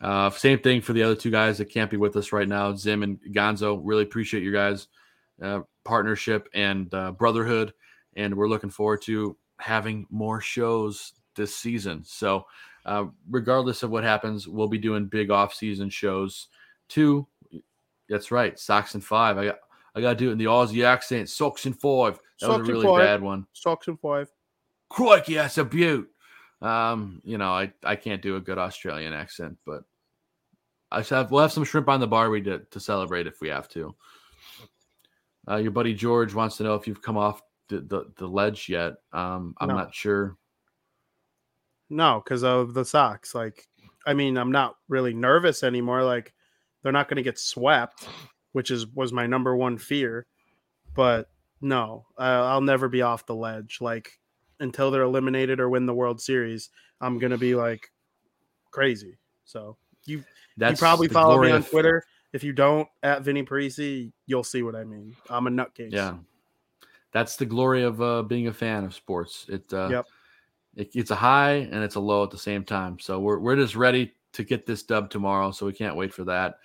uh, same thing for the other two guys that can't be with us right now, Zim and Gonzo. Really appreciate your guys' uh, partnership and uh, brotherhood, and we're looking forward to having more shows this season. So, uh, regardless of what happens, we'll be doing big off-season shows too. That's right, socks and Five. I got I got to do it in the Aussie accent. Socks and Five. That was a really five. bad one. Socks and five. Crikey, that's a beaut. Um, you know, I, I can't do a good Australian accent, but I have we'll have some shrimp on the barbie to, to celebrate if we have to. Uh, your buddy George wants to know if you've come off the, the, the ledge yet. Um, I'm No. not sure. No, because of the Sox. Like, I mean, I'm not really nervous anymore. Like, they're not going to get swept, which is was my number one fear. But no, I'll never be off the ledge. Like, until they're eliminated or win the World Series, I'm going to be like crazy. So you That's you probably follow me on Twitter. If you don't, at Vinny Parisi, you'll see what I mean. I'm a nutcase. Yeah. That's the glory of uh, being a fan of sports. It uh, Yep. it, it's a high and it's a low at the same time. So we're we're just ready to get this dub tomorrow. So we can't wait for that.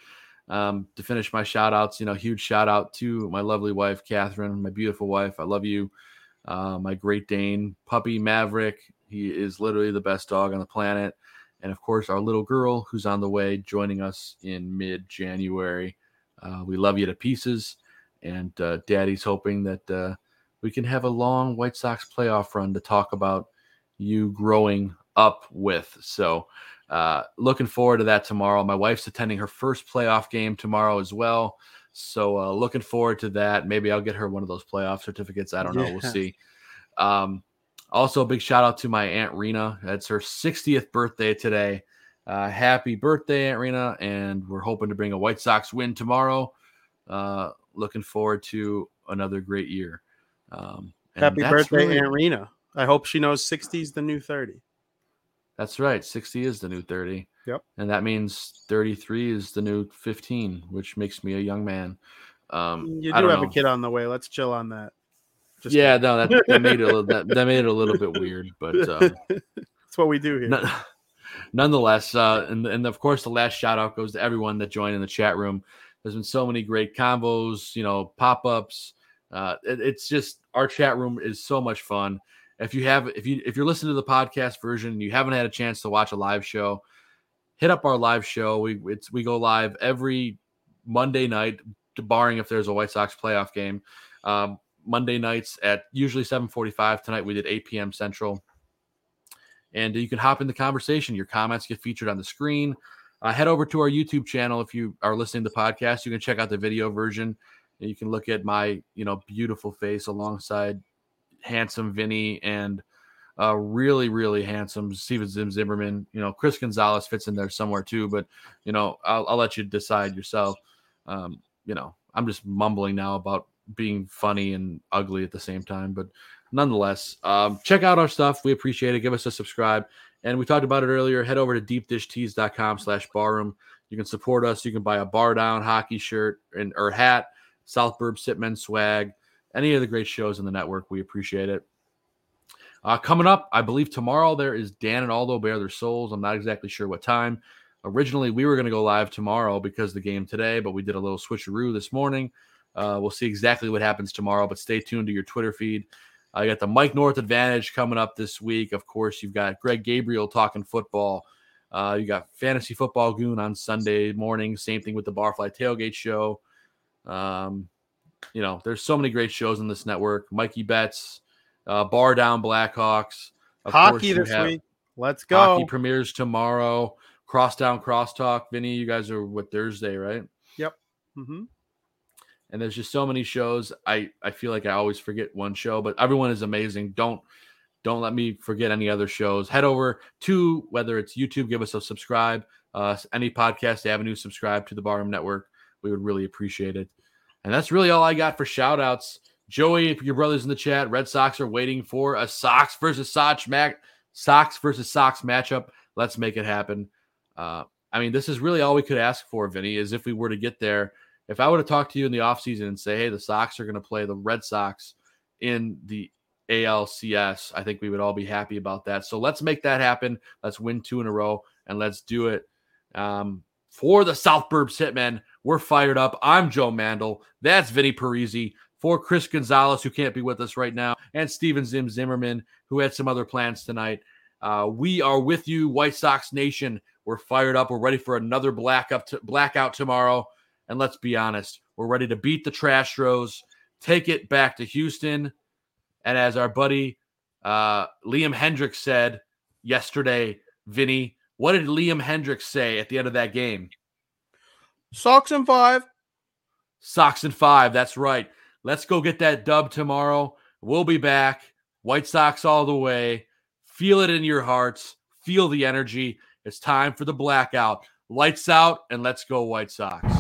Um, to finish my shout outs, you know, huge shout out to my lovely wife, Catherine, my beautiful wife. I love you. Uh, my Great Dane puppy, Maverick. He is literally the best dog on the planet. And of course, our little girl who's on the way joining us in mid January. Uh, we love you to pieces. And uh, daddy's hoping that uh, we can have a long White Sox playoff run to talk about you growing up with. So, uh, looking forward to that tomorrow. My wife's attending her first playoff game tomorrow as well. So, uh, looking forward to that. Maybe I'll get her one of those playoff certificates. I don't know. Yeah. We'll see. Um, also, a big shout out to my Aunt Rena. It's her 60th birthday today. Uh, happy birthday, Aunt Rena. And we're hoping to bring a White Sox win tomorrow. Uh, looking forward to another great year. Um, happy birthday, really, Aunt Rena. I hope she knows 60 is the new 30. That's right. 60 is the new 30. Yep. And that means 33 is the new 15, which makes me a young man. Um, you do have know. a kid on the way. Let's chill on that. Just yeah, no, that, that made it a little, that, that made it a little bit weird, but um, that's what we do here. None, nonetheless, uh, and and of course, the last shout out goes to everyone that joined in the chat room. There's been so many great combos, you know, pop ups. Uh, it, it's just our chat room is so much fun. If you have if you if you're listening to the podcast version and you haven't had a chance to watch a live show hit up our live show. We it's we go live every monday night barring if there's a white sox playoff game. Um, monday nights at usually 7.45 tonight we did 8 p.m central. And you can hop in the conversation. Your comments get featured on the screen. Uh, head over to our youtube channel if you are listening to the podcast you can check out the video version you can look at my you know beautiful face alongside handsome Vinny and uh, really, really handsome Steven Zim Zimmerman. You know, Chris Gonzalez fits in there somewhere too, but you know, I'll, I'll let you decide yourself. Um, you know, I'm just mumbling now about being funny and ugly at the same time, but nonetheless, um, check out our stuff. We appreciate it. Give us a subscribe. And we talked about it earlier. Head over to deepdishtees.com slash barroom. You can support us. You can buy a bar down hockey shirt and or hat, South Burbs Hitmen swag any of the great shows in the network. We appreciate it. Uh, coming up, I believe tomorrow there is Dan and Aldo Bear Their Souls. I'm not exactly sure what time. Originally, we were going to go live tomorrow because the game today, but we did a little switcheroo this morning. Uh, we'll see exactly what happens tomorrow, but stay tuned to your Twitter feed. I got the Mike North Advantage coming up this week. Of course, you've got Greg Gabriel talking football. Uh, you got Fantasy Football Goon on Sunday morning. Same thing with the Barfly Tailgate Show. Um, you know, there's so many great shows on this network. Mikey Betts, uh, Bar Down Blackhawks. Of hockey this week. Let's go. Hockey premieres tomorrow. Cross Down Crosstalk. Vinny, you guys are what Thursday, right? Yep. Mm-hmm. And there's just so many shows. I I feel like I always forget one show, but everyone is amazing. Don't don't let me forget any other shows. Head over to whether it's YouTube, give us a subscribe. Uh, any podcast avenue, subscribe to the Barroom Network. We would really appreciate it. And that's really all I got for shout outs. Joey, your brother's in the chat, Red Sox are waiting for a Sox versus Sox match, Sox versus Sox matchup. Let's make it happen. Uh, I mean, this is really all we could ask for, Vinny, is if we were to get there. If I would have talked to you in the offseason and say, hey, the Sox are going to play the Red Sox in the ALCS, I think we would all be happy about that. So let's make that happen. Let's win two in a row and let's do it. Um, for the South Burbs Hitmen, we're fired up. I'm Joe Mandel. That's Vinny Parisi. For Chris Gonzalez, who can't be with us right now, and Steven Zim Zimmerman, who had some other plans tonight. Uh, we are with you, White Sox Nation. We're fired up. We're ready for another black up blackout tomorrow. And let's be honest, we're ready to beat the Trashtros, take it back to Houston. And as our buddy uh, Liam Hendriks said yesterday, Vinny, what did Liam Hendriks say at the end of that game? Socks and five. Socks and five. That's right. Let's go get that dub tomorrow. We'll be back. White Sox all the way. Feel it in your hearts. Feel the energy. It's time for the blackout. Lights out and let's go, White Sox.